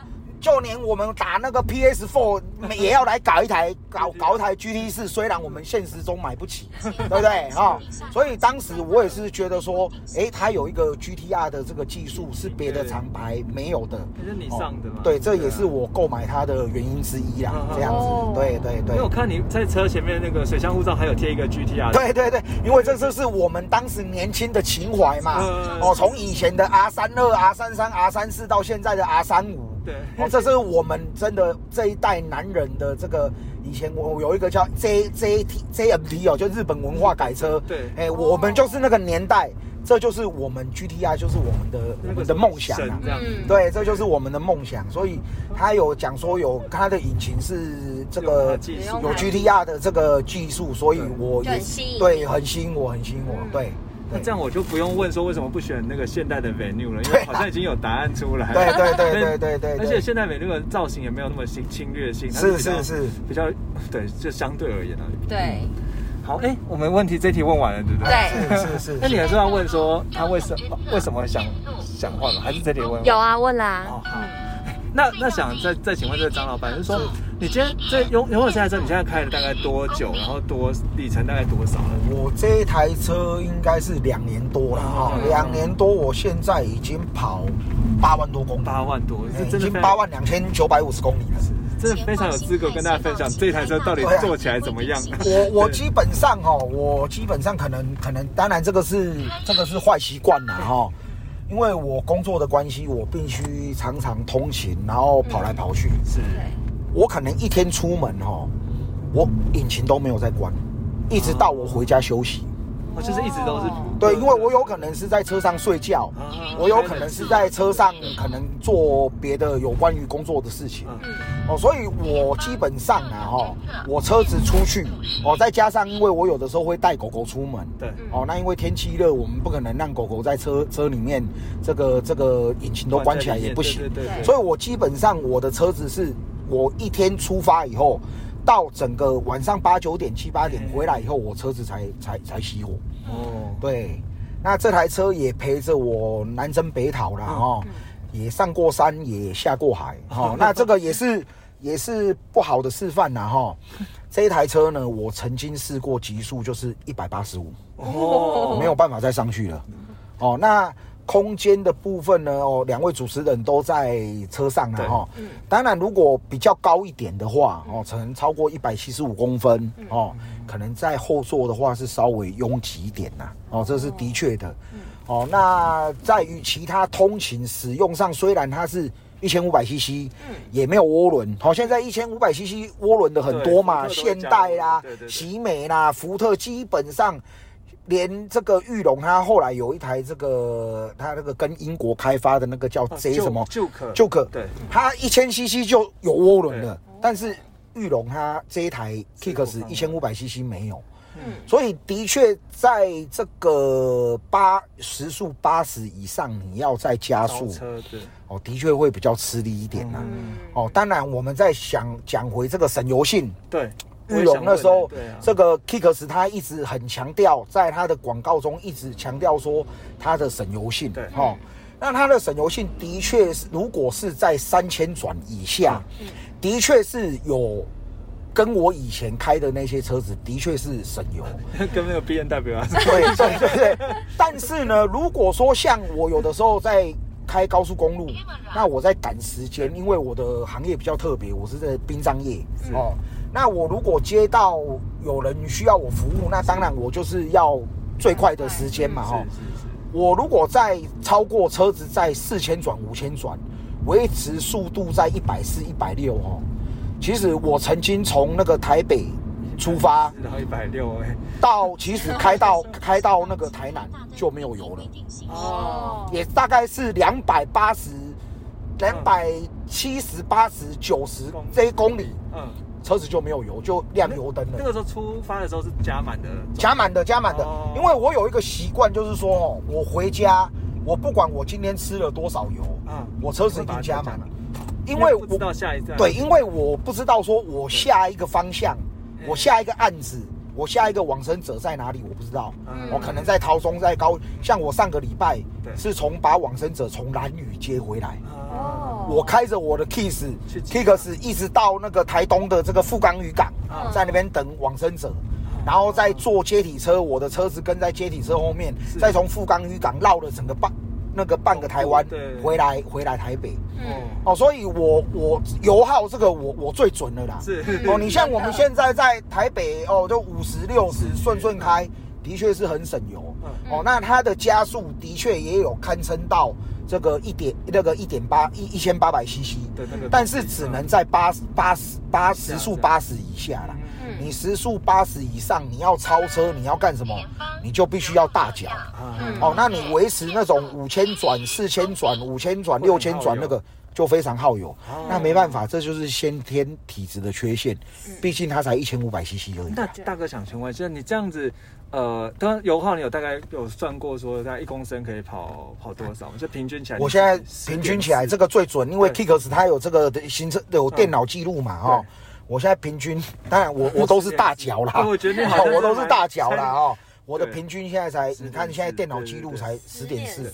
就连我们打那个 PS4 也要来搞一台搞搞一台 GT 四，虽然我们现实中买不起，对不对 哈、所以当时我也是觉得说，诶，它有一个 GTR 的这个技术是别的厂牌没有的。这是你上的嘛？对，这也是。我购买它的原因之一啦嗯嗯。这样子哦，对对对因为我。看你在车前面那个水箱护罩还有贴一个 GTR，对对对，因为这就是我们当时年轻的情怀嘛。嗯哦，从以前的 R 三二、R 三三、R 三四到现在的 R 三五，对哦，这是我们真的这一代男人的这个。以前我有一个叫 J J T J M T 哦，就日本文化改车。对哎，我们就是那个年代，这就是我们 G T I，就是我们的我们的梦想啊。这样嗯对，这就是我们的梦想。所以他有讲说有他的引擎是这个有 G T R 的这个技术，所以我也吸引对很吸引我，很吸引我。对那这样我就不用问说为什么不选那个现代的 Venue 了，因为好像已经有答案出来。对对对对对对，而且现代 Venue 的造型也没有那么侵侵略性，它是比较是是，比较对，就相对而言啊。对好，哎，我们问题这题问完了，对不对？对是是是那你还是要问说他为什么为什么想想换吗？还是这题问？有啊，问啦哦，好。那那想再再请问这个张老板，就是说你今天这拥拥有这台车，你现在开了大概多久？然后多里程大概多少了？我这一台车应该是两年多了哈，嗯两年多，我现在已经跑八万多公里，八万多，哎已经八万两千九百五十公里了。真的非常有资格跟大家分享这台车到底做起来怎么样。我我基本上哦，我基本上可能可能，当然这个是这个是坏习惯了哈，因为我工作的关系，我必须常常通勤，然后跑来跑去。是对，我可能一天出门哈，我引擎都没有在关，一直到我回家休息。我就是一直都是对，因为我有可能是在车上睡觉，啊我有可能是在车上可能做别的有关于工作的事情。嗯。哦，所以我基本上啊，哈，我车子出去，哦，再加上因为我有的时候会带狗狗出门，对。哦，那因为天气热，我们不可能让狗狗在车车里面，这个这个引擎都关起来也不行，对对对，所以我基本上我的车子是我一天出发以后，到整个晚上八九点七八点回来以后，我车子才才才熄火。哦，对，那这台车也陪着我南征北讨了嗯。哈、也上过山，也下过海哈、那这个也是也是不好的示范呐哈、这一台车呢，我曾经试过极速就是一百八十五，哦。没有办法再上去了。哦，那空间的部分呢？哦，两位主持人都在车上了对哈。当然，如果比较高一点的话，哦，可能超过一百七十五公分哦，可能在后座的话是稍微拥挤一点呐。哦，这是的确的。哦，那在于其他通勤使用上，虽然它是一千五百 CC，也没有涡轮。好、现在一千五百 CC 涡轮的很多嘛，现代啦喜美啦、福特，基本上连这个玉龙，它后来有一台这个，它那个跟英国开发的那个叫 J 什么？就可就可，对，它一千 CC 就有涡轮了，但是玉龙它这一台 Kicks 一千五百 CC 没有。嗯。所以的确，在这个八时速八十以上，你要再加速车对，哦，的确会比较吃力一点呐、嗯。哦，当然，我们在想讲回这个省油性，对，玉龙那时候，这个 Kicks 他一直很强调，在他的广告中一直强调说它的省油性，对。哦，那它的省油性的确是，如果是在三千转以下，的确是有跟我以前开的那些车子的确是省油，跟那个 B N W 啊，对对对对。但是呢，如果说像我有的时候在开高速公路，那我在赶时间，因为我的行业比较特别，我是在殡葬业哦。那我如果接到有人需要我服务，那当然我就是要最快的时间嘛哈、我如果在超过车子在四千转、五千转，维持速度在一百四、一百六哦。其实我曾经从那个台北出发，然后一百六哎，到其实开到开到那个台南就没有油了，哦，也大概是两百八十、两百七十、八十、九十这一公里，嗯，车子就没有油，就亮油灯了。那个时候出发的时候是加满的，加满的，加满的。哦。因为我有一个习惯，就是说哦，我回家，我不管我今天吃了多少油，嗯我车子已经加满了，因为我不知道下一站。对，因为我不知道说我下一个方向，嗯。我下一个案子，我下一个往生者在哪里，我不知道。嗯。我可能在桃中，在高，像我上个礼拜对。是从把往生者从蓝屿接回来。哦，我开着我的 Kiss Kicks 一直到那个台东的这个富冈渔港，嗯在那边等往生者，然后再坐接体车，我的车子跟在接体车后面，再从富冈渔港绕了整个半那个半个台湾对。回来回来台北。嗯，哦，所以我我油耗这个我我最准了啦。是。哦，你像我们现在在台北哦，就五十六十顺顺开，的确是很省油。嗯。哦，那它的加速的确也有堪称到这个一点那个一点八一一千八百 CC，对那个但是只能在八八十八时速八十以下啦。嗯你时速八十以上，你要超车，你要干什么？你就必须要大脚。哦，那你维持那种五千转、四千转、五千转、六千转那个就非常耗油。哦那没办法，这就是先天体质的缺陷。毕竟它才一千五百 CC 而已。那大哥想请问，就是你这样子，呃，当然油耗你有大概有算过说，大概一公升可以跑跑多少吗？就平均起来，我现在平均起来这个最准，因为 Kicks 它有这个的行车有电脑记录嘛，哈。对。我现在平均，当然我 我都是大脚啦，对 我觉得你好 我都是大脚啦，哦。我的平均现在才，你看现在电脑记录才十点四，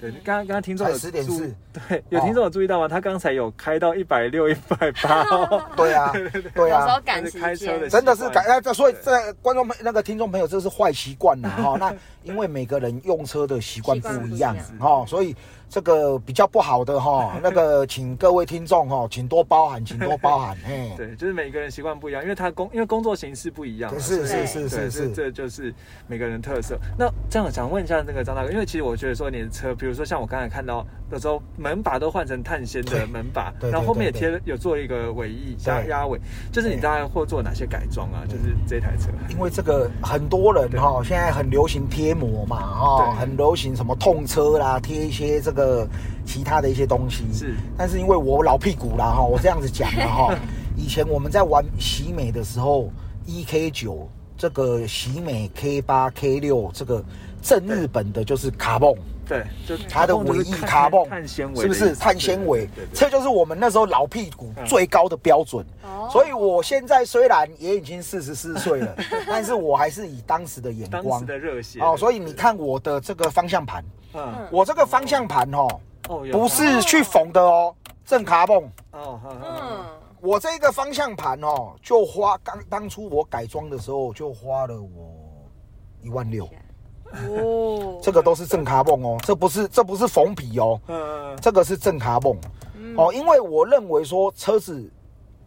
对，刚刚刚刚听众有才10.4注对，有听众有注意到吗？他刚才有开到一百六、一百八，哦 对啊，对有时候啊，赶时开车的间，真的是赶，那这所以对这观众朋那个听众朋友，这是坏习惯呐哈。那因为每个人用车的习惯不一样习惯不一样。哦，所以这个比较不好的哈，那个请各位听众哈，请多包涵，请多包涵，嘿。对，就是每个人习惯不一样，因为他工因为工作形式不一样嘛，是是是是是这这就是每个人特色。那这样想问一下那个张大哥，因为其实我觉得说你的车，比如说像我刚才看到的时候，门把都换成碳纤的门把，对对然后后面也贴了有做一个尾翼加压尾，就是你大概会做哪些改装啊？就是这台车，因为这个很多人哈、现在很流行贴膜嘛哈、对。很流行什么痛车啦，贴一些这个其他的一些东西。是但是因为我老屁股了哈，我这样子讲了哈，以前我们在玩喜美的时候，E K 九这个喜美 K 八 K 六这个正日本的就是卡泵。对，就它的尾翼卡泵碳纤维是不是？碳纤维？这就是我们那时候老屁股最高的标准。哦。所以我现在虽然也已经四十四岁了，但是我还是以当时的眼光当时的热血哦。所以你，看我的这个方向盘，嗯，我这个方向盘哦，哦，不是去缝的哦，正卡泵。哦，嗯，我这个方向盘哦，就花刚当初我改装的时候就花了我一万六，哦，这个都是正卡泵哦，这不是这不是缝皮哦。嗯，这个是正卡泵，哦，因为我认为说车子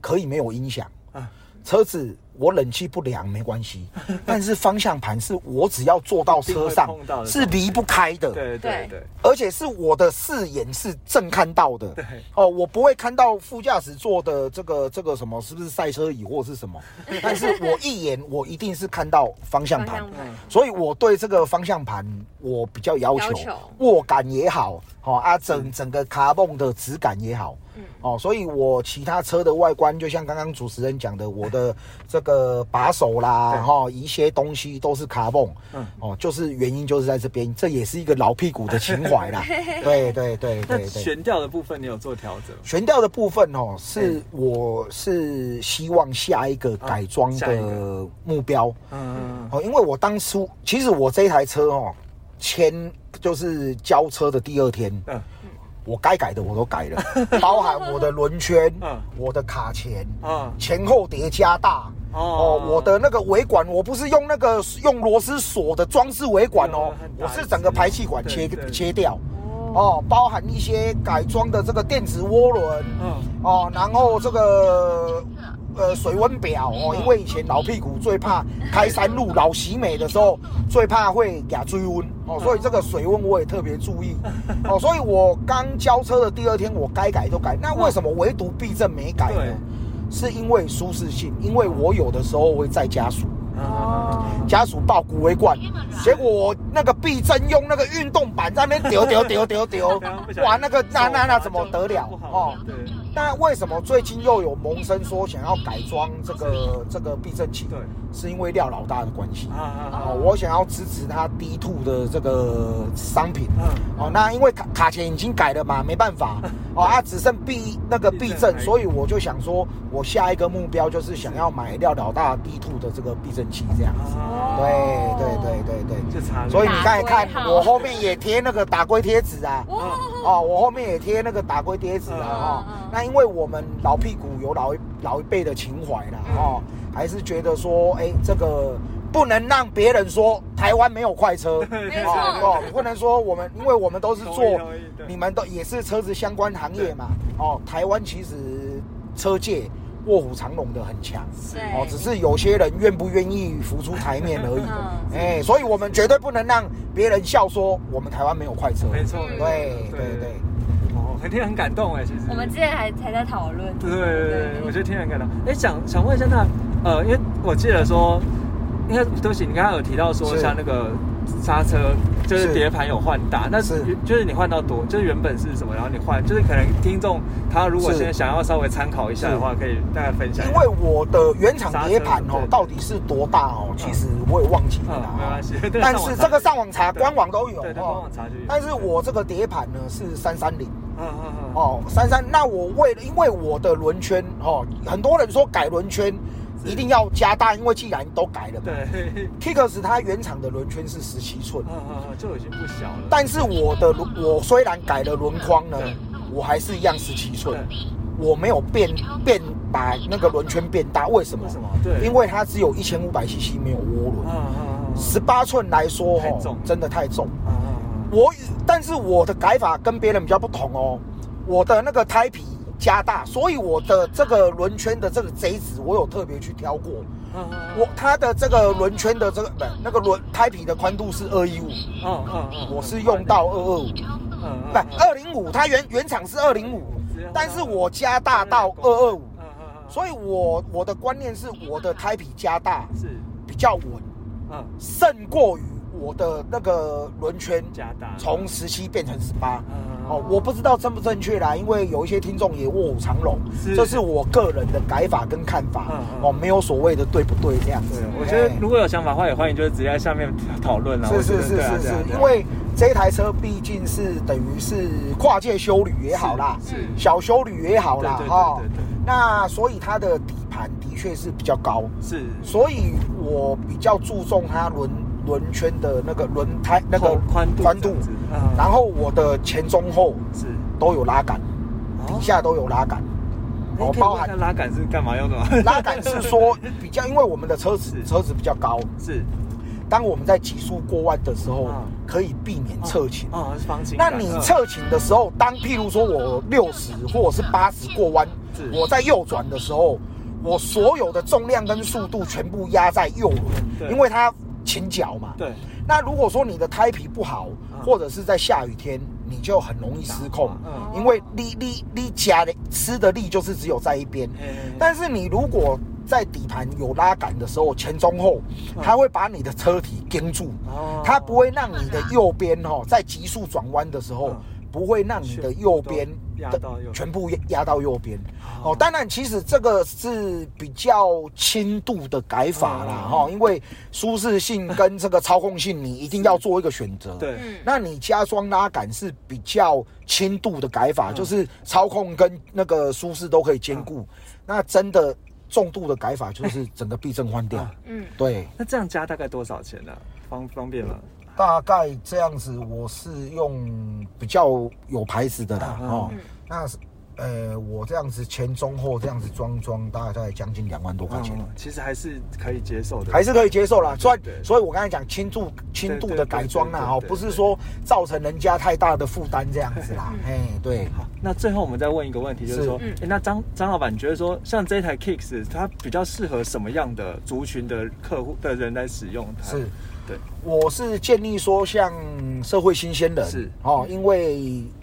可以没有音响啊，车子我冷气不良没关系，但是方向盘是我只要坐到车上是离不开的，对对对。对。而且是我的视野是正看到的，对，哦，我不会看到副驾驶座的这个这个什么是不是赛车椅或是什么，但是我一眼我一定是看到方向盘。所以我对这个方向盘我比较要求，要求。握感也好，哦啊整整个卡泵的质感也好，嗯。哦，所以我其他车的外观就像刚刚主持人讲的，我的 这个把手啦，对。哈、一些东西都是卡泵，嗯。哦，就是原因就是在这边，这也是一个老屁股的情怀啦，对对对那对。对。悬吊的部分你有做调整吗？悬吊的部分哦，是我是希望下一个改装的目标。嗯，哦，因为我当初其实我这台车哦，签就是交车的第二天，嗯我该改的我都改了，包含我的轮圈嗯、我的卡钳、啊前后叠加大。哦，我的那个尾管，我不是用那个用螺丝锁的装饰尾管哦我是整个排气管切切掉。哦，包含一些改装的这个电子涡轮，嗯。哦，然后这个呃水温表哦，因为以前老屁股最怕开山路老洗美的时候，最怕会亚追温哦，所以这个水温我也特别注意哦，所以我刚交车的第二天，我该改都改。那为什么唯独避震没改呢？是因为舒适性，因为我有的时候会再加速。哦，家属抱骨为冠，结果我那个避震用那个运动板在那边丢丢丢丢丢 哇，那个那那那怎么得了哦？对那为什么最近又有萌生说想要改装这个这个避震器？对是因为廖老大的关系。啊啊啊，我想要支持他 D two 的这个商品。嗯哦，那因为卡卡钳已经改了嘛，没办法。哦，啊，只剩避那个避震，所以我就想说，我下一个目标就是想要买廖老大 D two 的这个避震器这样子。啊对对对对对。就差所以你看看我后面也贴那个打龟贴纸啊。哇，哦，我后面也贴那个打龟贴纸啊。哦那因为我们老屁股有老一老一辈的情怀啦。哦，还是觉得说，哎，这个不能让别人说台湾没有快车。没哦错，哦，不能说我们，因为我们都是做你们都也是车子相关行业嘛。哦，台湾其实车界卧虎藏龙的很强。对哦，只是有些人愿不愿意浮出台面而已。嗯哎、所以我们绝对不能让别人笑说我们台湾没有快车。没错，嗯没错对对对。哦，很听得很感动哎，其实。我们之前还还在讨论，对对对对，我觉得听得很感动。哎，想想问一下，那呃，因为我记得说，应该对不起，你刚刚有提到说像那个刹车，就是是。碟盘有换大，那是。就是你换到多，就是原本是什么，然后你换，就是可能听众他如果现在想要稍微参考一下的话，可以大概分享。因为我的原厂碟盘哦到底是多大哦，其实我也忘记了没关系，但是这个上网查，官网都有对，对，网。查就有。但是我这个碟盘呢是三三零。嗯嗯嗯，哦，三三。那我为了因为我的轮圈哦，很多人说改轮圈是一定要加大，因为既然都改了嘛。对，Kicks 它原厂的轮圈是十七寸嗯，嗯嗯，就已经不小了。但是我的轮我虽然改了轮框呢，我还是一样十七寸，我没有变变把那个轮圈变大，为什么？为什么？对，因为它只有一千五百 CC，没有涡轮。嗯嗯嗯十八寸来说，哦，真的太重。嗯我，但是我的改法跟别人比较不同哦，我的那个胎皮加大，所以我的这个轮圈的这个贼子，我有特别去挑过。嗯嗯，我它的这个轮圈的这个不，那个轮胎皮的宽度是二一五，嗯嗯嗯，我是用到二二五，嗯不，二零五，它原原厂是二零五，但是我加大到二二五，嗯嗯嗯，所以我我的观念是我的胎皮加大是。比较稳，嗯。胜过于我的那个轮圈加大从十七变成十八。嗯哦，我不知道正不正确啦，因为有一些听众也卧虎藏龙，这是我个人的改法跟看法哦，没有所谓的对不对这样子，。我觉得哎如果有想法的话，也欢迎就是直接在下面讨论啦。是是是是是因为这台车毕竟是等于是跨界修旅也好啦，是小修旅也好啦哈。那所以它的底盘的确是比较高，是所以我比较注重它轮轮圈的那个轮胎那个厚宽度宽度然后我的前中后是。都有拉杆，哦。底下都有拉杆。哎可以问一下拉杆是干嘛用的吗？拉杆是说比较，因为我们的车子是。车子比较高，是。当我们在急速过弯的时候嗯，可以避免侧倾。啊，是方倾那你侧倾的时候，当譬如说我六十或者是八十过弯，我在右转的时候，我所有的重量跟速度全部压在右对。轮，因为它倾角嘛。对。那如果说你的胎皮不好，嗯。或者是在下雨天，你就很容易失控。嗯，因为力力力加的吃的力就是只有在一边。嘿嘿嘿。但是你如果在底盘有拉杆的时候，前中后，它会把你的车体盯住，哦。它不会让你的右边哦，在急速转弯的时候嗯，不会让你的右边的压到右全部压压到右边。哦，当然，其实这个是比较轻度的改法啦，嗯哈，因为舒适性跟这个操控性，你一定要做一个选择。对嗯那你加装拉杆是比较轻度的改法，嗯就是操控跟那个舒适都可以兼顾。那真的重度的改法就是整个避震换掉。嗯，对，那这样加大概多少钱呢？方方便吗？大概这样子，我是用比较有牌子的啦，嗯。哦。嗯，那是呃，我这样子前中后这样子装装，大概将近两万多块钱。嗯，其实还是可以接受的，还是可以接受啦，所以所以我刚才讲轻度轻度的改装啦，哦，不是说造成人家太大的负担这样子啦，哎，对，好，那最后我们再问一个问题，就是是。说，嗯。诶那张张老板，你觉得说，像这台 Kicks，它比较适合什么样的族群的客户的人来使用它？是，对，我是建议说，像社会新鲜人是。哦，因为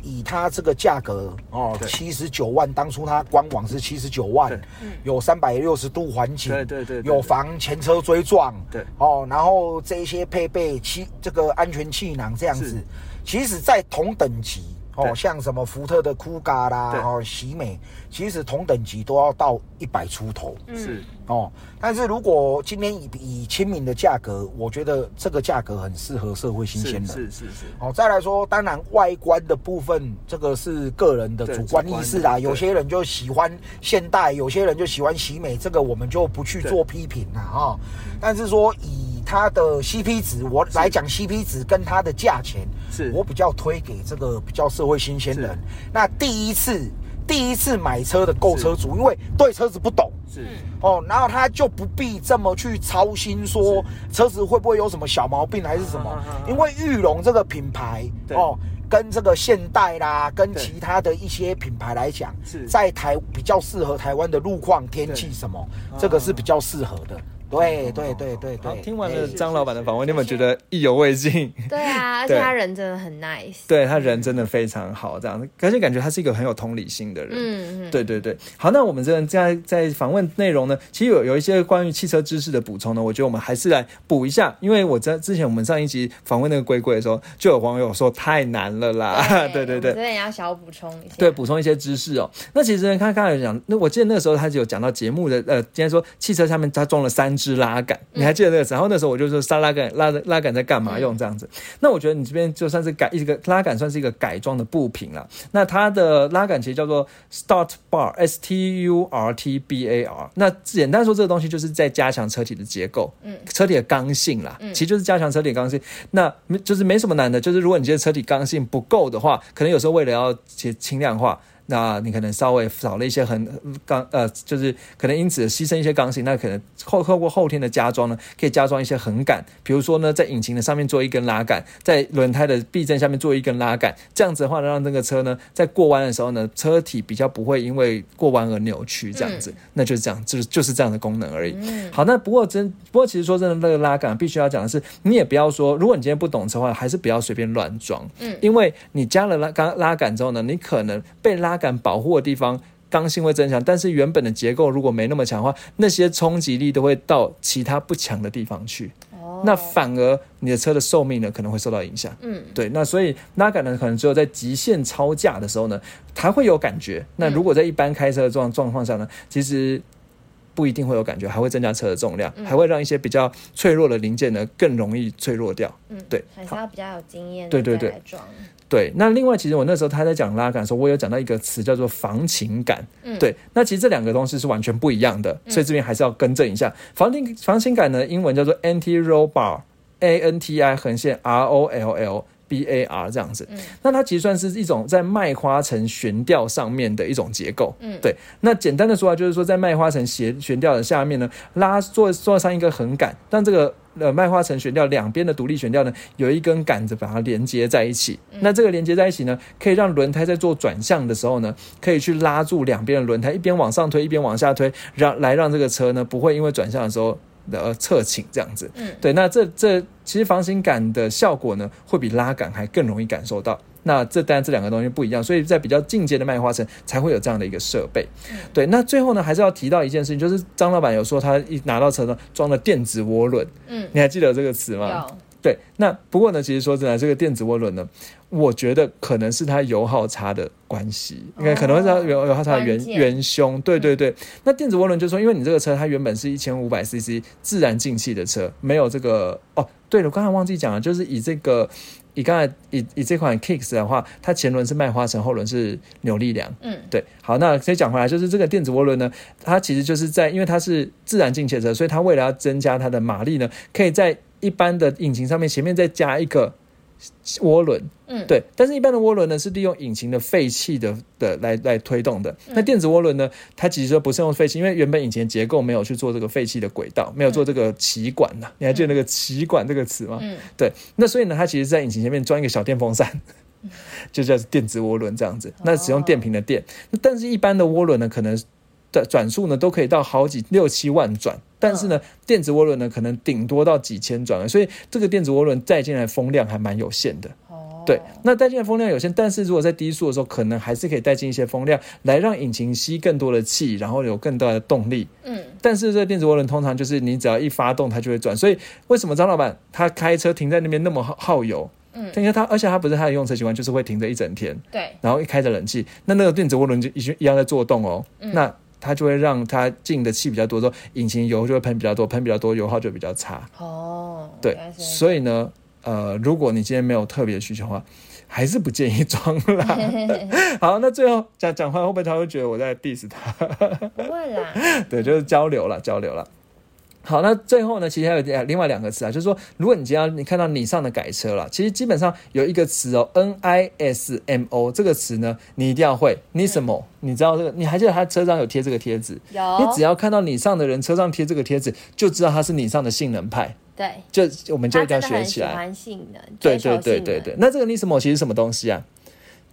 以它这个价格哦，对。七十九万，当初它官网是七十九万对，有三百六十度环景，对对对对有防前车追撞，对。哦，然后这一些配备气这个安全气囊这样子，其实在同等级。哦，像什么福特的酷咖啦，对。哦，喜美，其实同等级都要到一百出头。嗯。是，哦，但是如果今天以以亲民的价格，我觉得这个价格很适合社会新鲜人。是是是。是，哦，再来说，当然外观的部分，这个是个人的主观意识啦。有些人就喜欢现代，有些人就喜欢喜美，这个我们就不去做批评啦哈、但是说以它的 CP 值，我来讲 CP 值跟它的价钱，是。我比较推给这个比较社会新鲜人。那第一次第一次买车的购车族，因为对车子不懂。是。哦，然后他就不必这么去操心说车子会不会有什么小毛病还是什么。因为玉龙这个品牌哦，跟这个现代啦，跟其他的一些品牌来讲是，在台比较适合台湾的路况、天气什么，这个是比较适合的。对对对对好，对。听完了哎张老板的访问，你有没有觉得意犹未尽？对啊，而且他人真的很 nice。对他人真的非常好，这样子，而且感觉他是一个很有同理心的人。嗯嗯，对对对，好，那我们这在在访问内容呢，其实有有一些关于汽车知识的补充呢，我觉得我们还是来补一下，因为我在之前我们上一集访问那个龟龟的时候，就有网友说太难了啦，对 对对我。这边也要小补充一下。对，补充一些知识哦。那其实呢，他刚才有讲，那我记得那个时候他就有讲到节目的，呃，今天说汽车下面他装了三支拉杆，你还记得那个时候？然后那时候我就说，刹拉杆拉拉杆在干嘛用这样子？那我觉得你这边就算是改一个拉杆，算是一个改装的部品了。那它的拉杆其实叫做 Start Bar，S T U R T B A R。那简单说，这个东西就是在加强车体的结构，嗯，车体的刚性啦，其实就是加强车体的刚性。那没就是没什么难的，就是如果你觉得车体刚性不够的话，可能有时候为了要轻轻量化。那你可能稍微少了一些很刚呃，就是可能因此牺牲一些刚性，那可能后透过后天的加装呢，可以加装一些横杆，比如说呢，在引擎的上面做一根拉杆，在轮胎的避震下面做一根拉杆，这样子的话呢，让这个车呢在过弯的时候呢，车体比较不会因为过弯而扭曲，这样子，那就是这样，就是就是这样的功能而已。好，那不过真不过其实说真的，那个拉杆必须要讲的是，你也不要说，如果你今天不懂车的话，还是不要随便乱装，嗯，因为你加了拉杆拉杆之后呢，你可能被拉杆保护的地方。刚性会增强，但是原本的结构如果没那么强的话，那些冲击力都会到其他不强的地方去。哦那反而你的车的寿命呢可能会受到影响。嗯，对，那所以拉杆呢，可能只有在极限超价的时候呢，才会有感觉。那如果在一般开车的状状况下呢，其实不一定会有感觉，还会增加车的重量，还会让一些比较脆弱的零件呢更容易脆弱掉。嗯，对还是要比较有经验对对对。对，那另外其实我那时候他在讲拉杆的时候，我有讲到一个词叫做防倾感。嗯对，那其实这两个东西是完全不一样的，所以这边还是要更正一下。防倾防倾感呢，英文叫做 anti roll bar，A N T I 横线 R O L L。B A R 这样子，那它其实算是一种在麦花臣悬吊上面的一种结构。嗯对。那简单的说啊，就是说在麦花臣悬悬吊的下面呢，拉做做上一个横杆，让这个呃麦花臣悬吊两边的独立悬吊呢，有一根杆子把它连接在一起。那这个连接在一起呢，可以让轮胎在做转向的时候呢，可以去拉住两边的轮胎，一边往上推，一边往下推，让来让这个车呢不会因为转向的时候。呃，侧倾这样子，嗯对，那这这其实防倾感的效果呢，会比拉杆还更容易感受到。那这当然这两个东西不一样，所以在比较进阶的麦花城才会有这样的一个设备。对，那最后呢，还是要提到一件事情，就是张老板有说他一拿到车呢，装了电子涡轮，嗯，你还记得有这个词吗？有，对，那不过呢，其实说真的，这个电子涡轮呢，我觉得可能是它油耗差的关系，应该可能会是它油油耗差的元元凶。对对对，那电子涡轮就是说，因为你这个车它原本是一千五百 CC 自然进气的车，没有这个哦。对了，我刚才忘记讲了，就是以这个。以刚才以以这款 Kicks 的话，它前轮是麦花臣，后轮是扭力梁。嗯，对，好，那所以讲回来，就是这个电子涡轮呢，它其实就是在，因为它是自然进气的车，所以它为了要增加它的马力呢，可以在一般的引擎上面前面再加一个涡轮。嗯，对，但是一般的涡轮呢是利用引擎的废气的的来来推动的。那电子涡轮呢，它其实不是用废气，因为原本引擎结构没有去做这个废气的轨道，没有做这个气管呐、你还记得那个气管这个词吗？嗯，对，那所以呢，它其实在引擎前面装一个小电风扇，就叫电子涡轮这样子。那使用电瓶的电，但是一般的涡轮呢，可能的转速呢都可以到好几六七万转，但是呢，电子涡轮呢可能顶多到几千转，所以这个电子涡轮带进来风量还蛮有限的。哦，对，那带进来风量有限，但是如果在低速的时候，可能还是可以带进一些风量，来让引擎吸更多的气，然后有更大的动力。嗯，但是这个电子涡轮通常就是你只要一发动，它就会转。所以为什么张老板他开车停在那边那么耗耗油？嗯因为他而且他不是他的用车习惯，就是会停着一整天，对，然后一开着冷气，那那个电子涡轮就一一样在做动哦。嗯那它就会让它进的气比较多，之后引擎油就会喷比较多，喷比较多，油耗就比较差。哦，对所以呢，呃，如果你今天没有特别需求的话，还是不建议装啦。好，那最后讲讲话，会不会他会觉得我在 diss 他？不会啦，对，就是交流了，交流了。好，那最后呢，其实还有另外两个词啊，就是说，如果你今天你看到你上的改车了，其实基本上有一个词哦，N I S M O 这个词呢，你一定要会。Nismo，？你知道这个？你还记得他车上有贴这个贴纸？有，你只要看到你上的人车上贴这个贴纸，就知道他是你上的性能派。对，就我们就他一定要学起来。欢性能，对对对对对，那这个 Nismo 其实什么东西啊？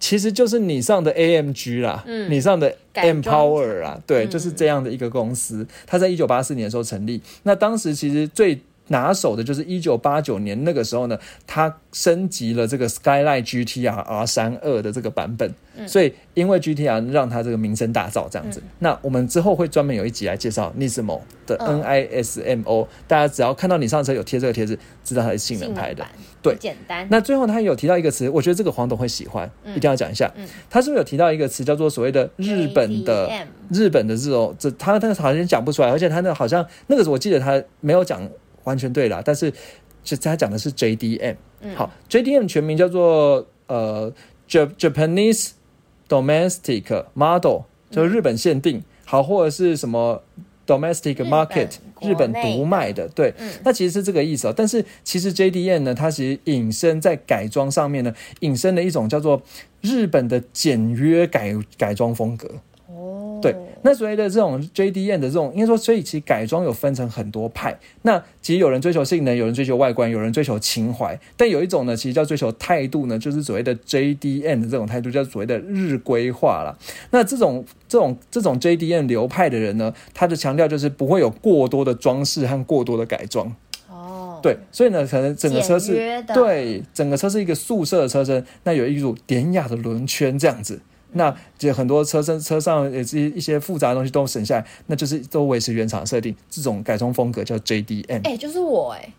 其实就是你上的 AMG 啦，嗯。你上的 Empower 啦，对，嗯。就是这样的一个公司。它在一九八四年的时候成立，那当时其实最拿手的就是一九八九年那个时候呢，它升级了这个 Skyline GTR R 三二的这个版本，嗯所以因为 GTR 让它这个名声大噪这样子。那我们之后会专门有一集来介绍 Nismo 的嗯 NISMO，、大家只要看到你上车有贴这个贴纸，知道它是性能牌的。对简单。那最后他有提到一个词，我觉得这个黄董会喜欢，一定要讲一下。嗯他是不是有提到一个词叫做所谓的日本的日本的这种这他那个好像讲不出来，而且他那个好像那个我记得他没有讲完全对啦，但是就他讲的是 JDM。好，JDM 全名叫做呃 Ja- Japanese Domestic Model，就是日本限定，好或者是什么 Domestic Market 日本独卖的，对，那其实是这个意思哦。但是其实 JDM 呢，它其实引申在改装上面呢，引申了一种叫做日本的简约改改装风格。哦，对，那所谓的这种 JDM 的这种，应该说，所以其实改装有分成很多派。那其实有人追求性能，有人追求外观，有人追求情怀，但有一种呢，其实叫追求态度呢，就是所谓的 JDM 的这种态度，叫所谓的日规化啦。那这种这种这种 JDM 流派的人呢，他的强调就是不会有过多的装饰和过多的改装。哦，对，所以呢，可能整个车是对整个车是一个素色的车身，那有一组典雅的轮圈这样子。那就很多车身车上也是一些复杂的东西都省下来，那就是都维持原厂设定。这种改装风格叫 JDM，、哎、就是我哎、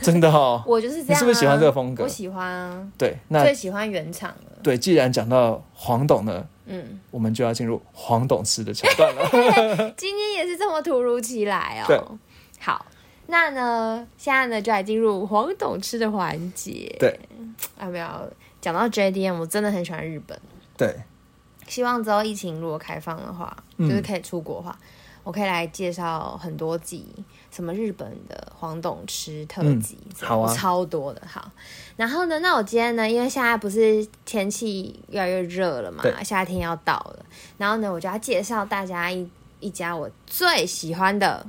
真的哦。我就是这样、啊。你是不是喜欢这个风格我喜欢啊，对，那最喜欢原厂了。对，既然讲到黄董呢，嗯，我们就要进入黄董吃的桥段了。今天也是这么突如其来对哦。好，那呢，现在呢就来进入黄董吃的环节。对，啊不要讲到 JDM？我真的很喜欢日本，对，希望之后疫情如果开放的话，嗯就是可以出国的话，我可以来介绍很多集什么日本的黄董吃特辑，好啊超多的。好，然后呢，那我今天呢，因为现在不是天气越来越热了嘛，夏天要到了，然后呢，我就要介绍大家一一家我最喜欢的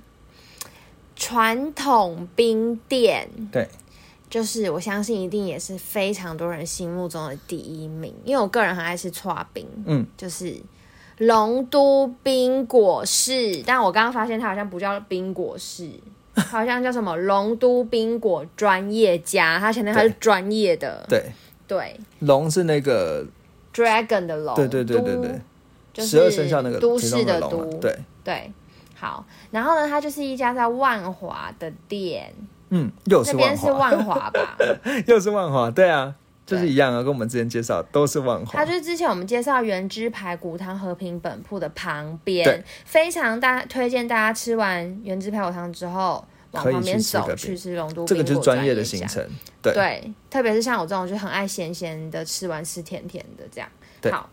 传统冰店。对，就是我相信一定也是非常多人心目中的第一名，因为我个人很爱吃串冰，嗯，就是龙都冰果室，但我刚刚发现它好像不叫冰果室，好像叫什么龙都冰果专业家，它前面它是专业的，对，对。龙是那个，，dragon 的龙，对对对对对，就是十二生肖那个都市的都，龙对，对，好，然后呢，它就是一家在万华的店，嗯，又是那边万华，是万华吧？又是万华，对啊，就是一样啊，跟我们之前介绍都是万华它。就是之前我们介绍原汁排骨汤和平本铺的旁边，非常大推荐大家吃完原汁排骨汤之后，往旁边走去吃个去吃龙都这个就是专业的。行程，对对，特别是像我这种就很爱咸咸的，吃完吃甜甜的这样。好，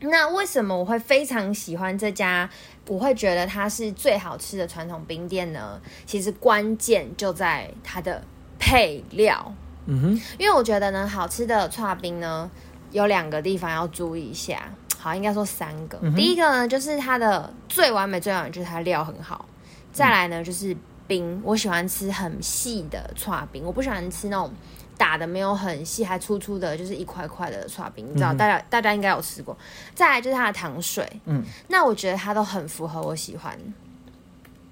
那为什么我会非常喜欢这家？我会觉得它是最好吃的传统冰店呢？其实关键就在它的配料。嗯哼，因为我觉得呢，好吃的串冰呢，有两个地方要注意一下。好，应该说三个。嗯第一个呢，就是它的最完美、最完美就是它料很好。再来呢，就是冰，我喜欢吃很细的串冰，我不喜欢吃那种打的没有很细，还粗粗的，就是一块块的刷冰。你知道，大家大家应该有吃过。再来就是它的糖水，嗯，那我觉得它都很符合我喜欢。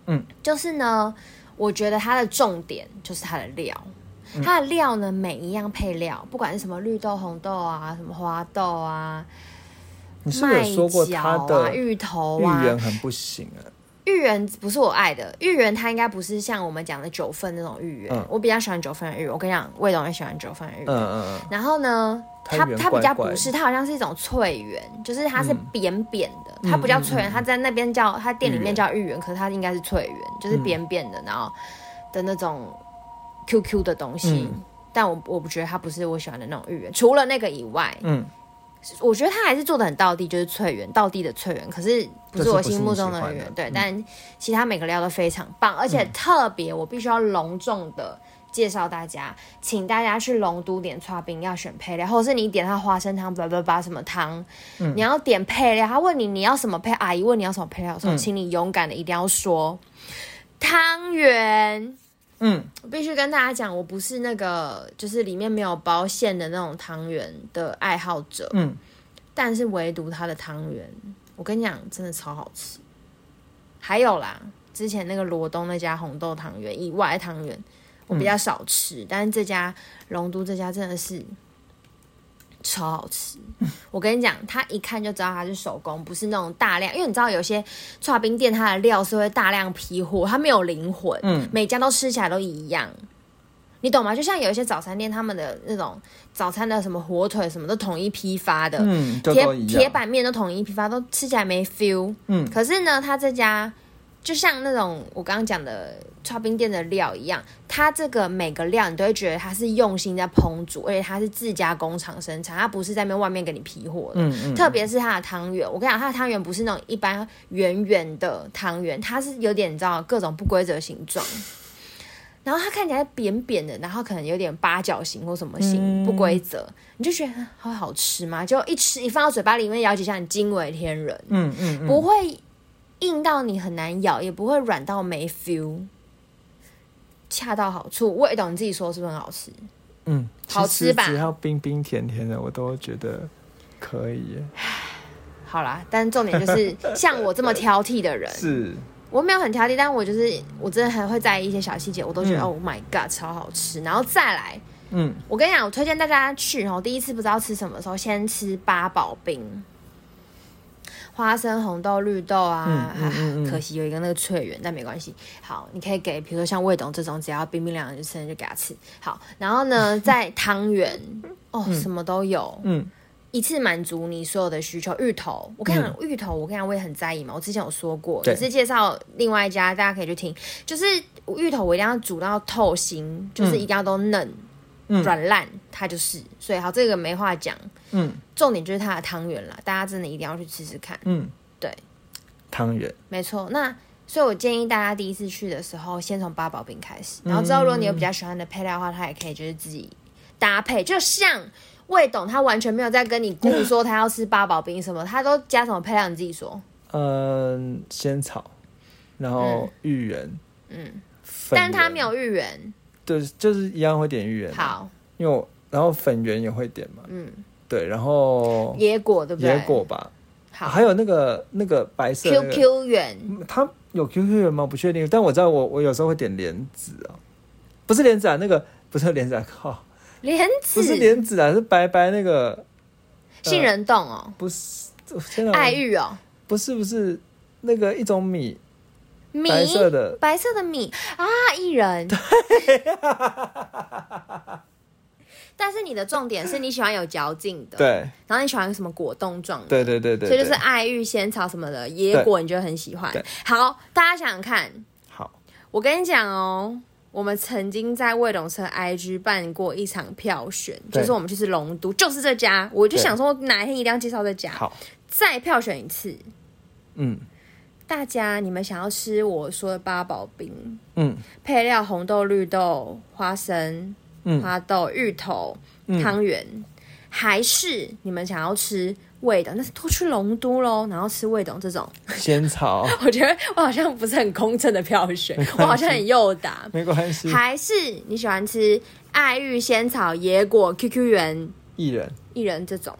嗯，就是呢，我觉得它的重点就是它的料。嗯它的料呢，每一样配料，不管是什么绿豆、红豆啊，什么花豆啊，你是是有说过角啊、它的芋头芋啊，圆很不行啊？芋圆不是我爱的，芋圆它应该不是像我们讲的九份那种芋圆，嗯我比较喜欢九份的芋圆。我跟你讲，魏董也喜欢九份的芋圆。嗯嗯嗯，然后呢，它圆它它比较不是，它好像是一种脆圆，就是它是嗯扁扁的，它不叫脆圆，它在那边叫它店里面叫芋圆，可是它应该是脆圆，就是扁扁的，然后的那种 QQ 的东西。嗯但我我不觉得它不是我喜欢的那种芋圆，除了那个以外，嗯，我觉得他还是做的很到地，就是脆圆，道地的脆圆，可是不是我心目中的圆就是不是你喜欢的，对，嗯。但其他每个料都非常棒，而且特别我必须要隆重的介绍大家，请大家去龙都点串冰要选配料，或者是你点他花生汤，叭叭叭什么汤，你要点配料，他问你你要什么配，阿姨问你要什么配料的时候，嗯。请你勇敢的一定要说。汤圆。嗯，我必须跟大家讲，我不是那个就是里面没有包馅的那种汤圆的爱好者，嗯，但是唯独它的汤圆，我跟你讲，真的超好吃。还有啦，之前那个罗东那家红豆汤圆以外的汤圆，我比较少吃，但是这家龙都这家真的是超好吃。我跟你讲，它一看就知道它是手工，不是那种大量，因为你知道有些串冰店它的料是会大量批货，它没有灵魂，嗯每家都吃起来都一样。你懂吗？就像有一些早餐店，他们的那种早餐的什么火腿什么都统一批发的，嗯，铁。铁板面都统一批发，都吃起来没 feel。嗯可是呢，他这家就像那种我刚刚讲的超冰店的料一样，它这个每个料你都会觉得它是用心在烹煮，而且它是自家工厂生产，它不是在那边外面给你批货的。嗯嗯，特别是它的汤圆，我跟你讲，它的汤圆不是那种一般圆圆的汤圆，它是有点你知道各种不规则形状，然后它看起来扁扁的，然后可能有点八角形或什么形、嗯不规则，你就觉得它好好吃吗？就一吃一放到嘴巴里面咬几下，你惊为天人，嗯嗯嗯，不会硬到你很难咬，也不会软到没 feel，恰到好处。味道你自己说是不是很好吃？嗯，好吃吧只要冰冰甜甜的，我都觉得可以。好啦，但重点就是 像我这么挑剔的人，是，我没有很挑剔，但我就是我真的很会在意一些小细节，我都觉得、嗯 Oh my God 超好吃。然后再来，嗯我跟你讲，我推荐大家去哦，第一次不知道吃什么的时候，先吃八宝冰。花生、红豆、绿豆啊，嗯嗯嗯嗯可惜有一个那个脆圆，但没关系。好，你可以给，比如说像魏董这种，只要冰冰凉凉就吃，就给他吃。好，然后呢，在汤圆哦，什么都有，嗯一次满足你所有的需求。芋头，我跟你讲，芋头，我跟你讲，我也很在意嘛。我之前有说过，对也是介绍另外一家，大家可以去听。就是芋头，我一定要煮到透心，就是一定要都嫩、嗯软烂，它就是。所以好，这个没话讲。嗯重点就是它的汤圆啦，大家真的一定要去吃吃看。嗯，对，汤圆，没错。那所以，我建议大家第一次去的时候，先从八宝饼开始，然后之后如果你有比较喜欢的配料的话，它也可以就是自己搭配。就像魏董，他完全没有在跟你顾说他要吃八宝冰什么，他都加什么配料，你自己说。嗯，仙草，然后芋圆，嗯，但是他没，有芋圆。对，就是一样会点芋圆。，好，因为我然后粉圆也会点嘛，嗯，对，然后野果对不对？野果吧，好，还有那个那个白色那个 QQ 圆，它有 QQ 圆吗？不确定，但我知道我我有时候会点莲子啊，不是莲子啊，那个不是莲子啊，靠，莲子？不是子，莲子啊，是白白那个，杏仁冻哦，不是，天哪，爱玉哦，不是不是那个一种米，米白色的。白色的米。啊，薏仁。但是你的重点是你喜欢有嚼劲的，，对。然后你喜欢什么果冻状的，对对对对，所以就是对。爱玉仙草什么的野果，你就很喜欢。好，大家想想看，好，我跟你讲哦，我们曾经在魏龙车 IG 办过一场票选，就是我们去吃龙都，就是这家，我就想说哪一天一定要介绍这家，好，再票选一次。嗯大家，你们想要吃我说的八宝冰，嗯配料红豆、绿豆、花生、嗯花豆、芋头、嗯汤圆，还是你们想要吃味的？那是都去龙都喽，然后吃味董这种。仙草 我觉得我好像不是很公正的票选，我好像很诱导。没关系，还是你喜欢吃爱玉仙草、野果、QQ 圆、薏仁，薏仁这种？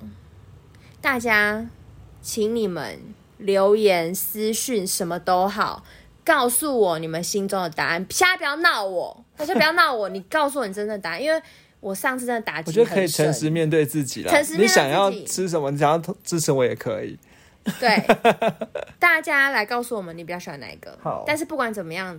大家，请你们留言、私讯什么都好，告诉我你们心中的答案。现在不要闹我，大家不要闹我，你告诉我你真正的答案，因为我上次真的打击我觉得可以诚实面对自己了。诚实面对你想要吃什么，你想要支持我也可以。对，大家来告诉我们你比较喜欢哪一个。好但是不管怎么样，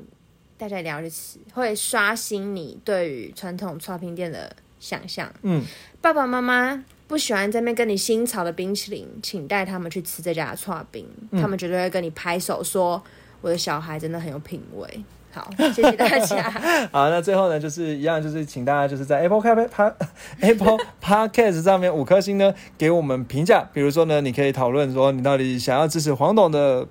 大家一定要去吃，会刷新你对于传统刷冰店的想象。嗯，爸爸妈妈不喜欢在那边跟你新炒的冰淇淋，请带他们去吃这家的串冰，嗯他们绝对会跟你拍手说：“我的小孩真的很有品味。”好，谢谢大家。好，那最后呢，就是一样，就是请大家就是在 Apple 开 Pa Apple Podcast 上面五颗星呢，给我们评价。比如说呢，你可以讨论说你到底想要支持黄董的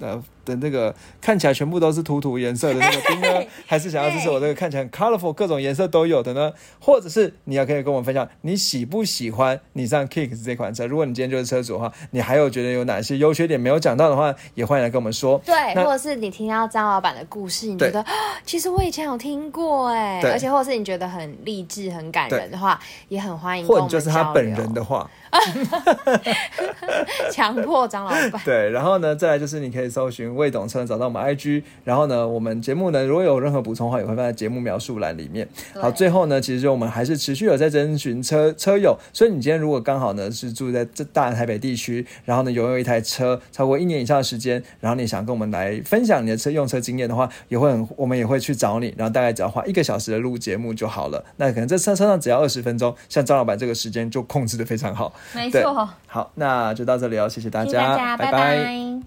呃的那个看起来全部都是土土颜色的那个冰呢，还是想要支持我这个看起来很 colorful 各种颜色都有的呢？或者是你要可以跟我们分享你喜不喜欢你上 Kicks 这款车？如果你今天就是车主的话，你还有觉得有哪些优缺点没有讲到的话，也欢迎来跟我们说。对，或者是你听到张老板的故事，你觉得啊其实我以前有听过哎，对而且或者是你觉得很励志、很感人的话，也很欢迎或者就是他本人的话，强迫张老板。对，然后呢，再来就是你可以搜寻魏董车找到我们 IG，然后呢，我们节目呢如果有任何补充的话，也会放在节目描述栏里面。好，最后呢，其实就我们还是持续有在征询车车友，所以你今天如果刚好呢是住在这大台北地区，然后呢拥有一台车超过一年以上的时间，然后你想跟我们来分享你的车用车经验的话，也会很我们也会去找你，然后大概只要花一个小时的录节目就好了。那可能这车车上只要二十分钟，像张老板这个时间就控制的非常好。对没错，好，那就到这里哦，谢谢大谢谢大家，拜拜拜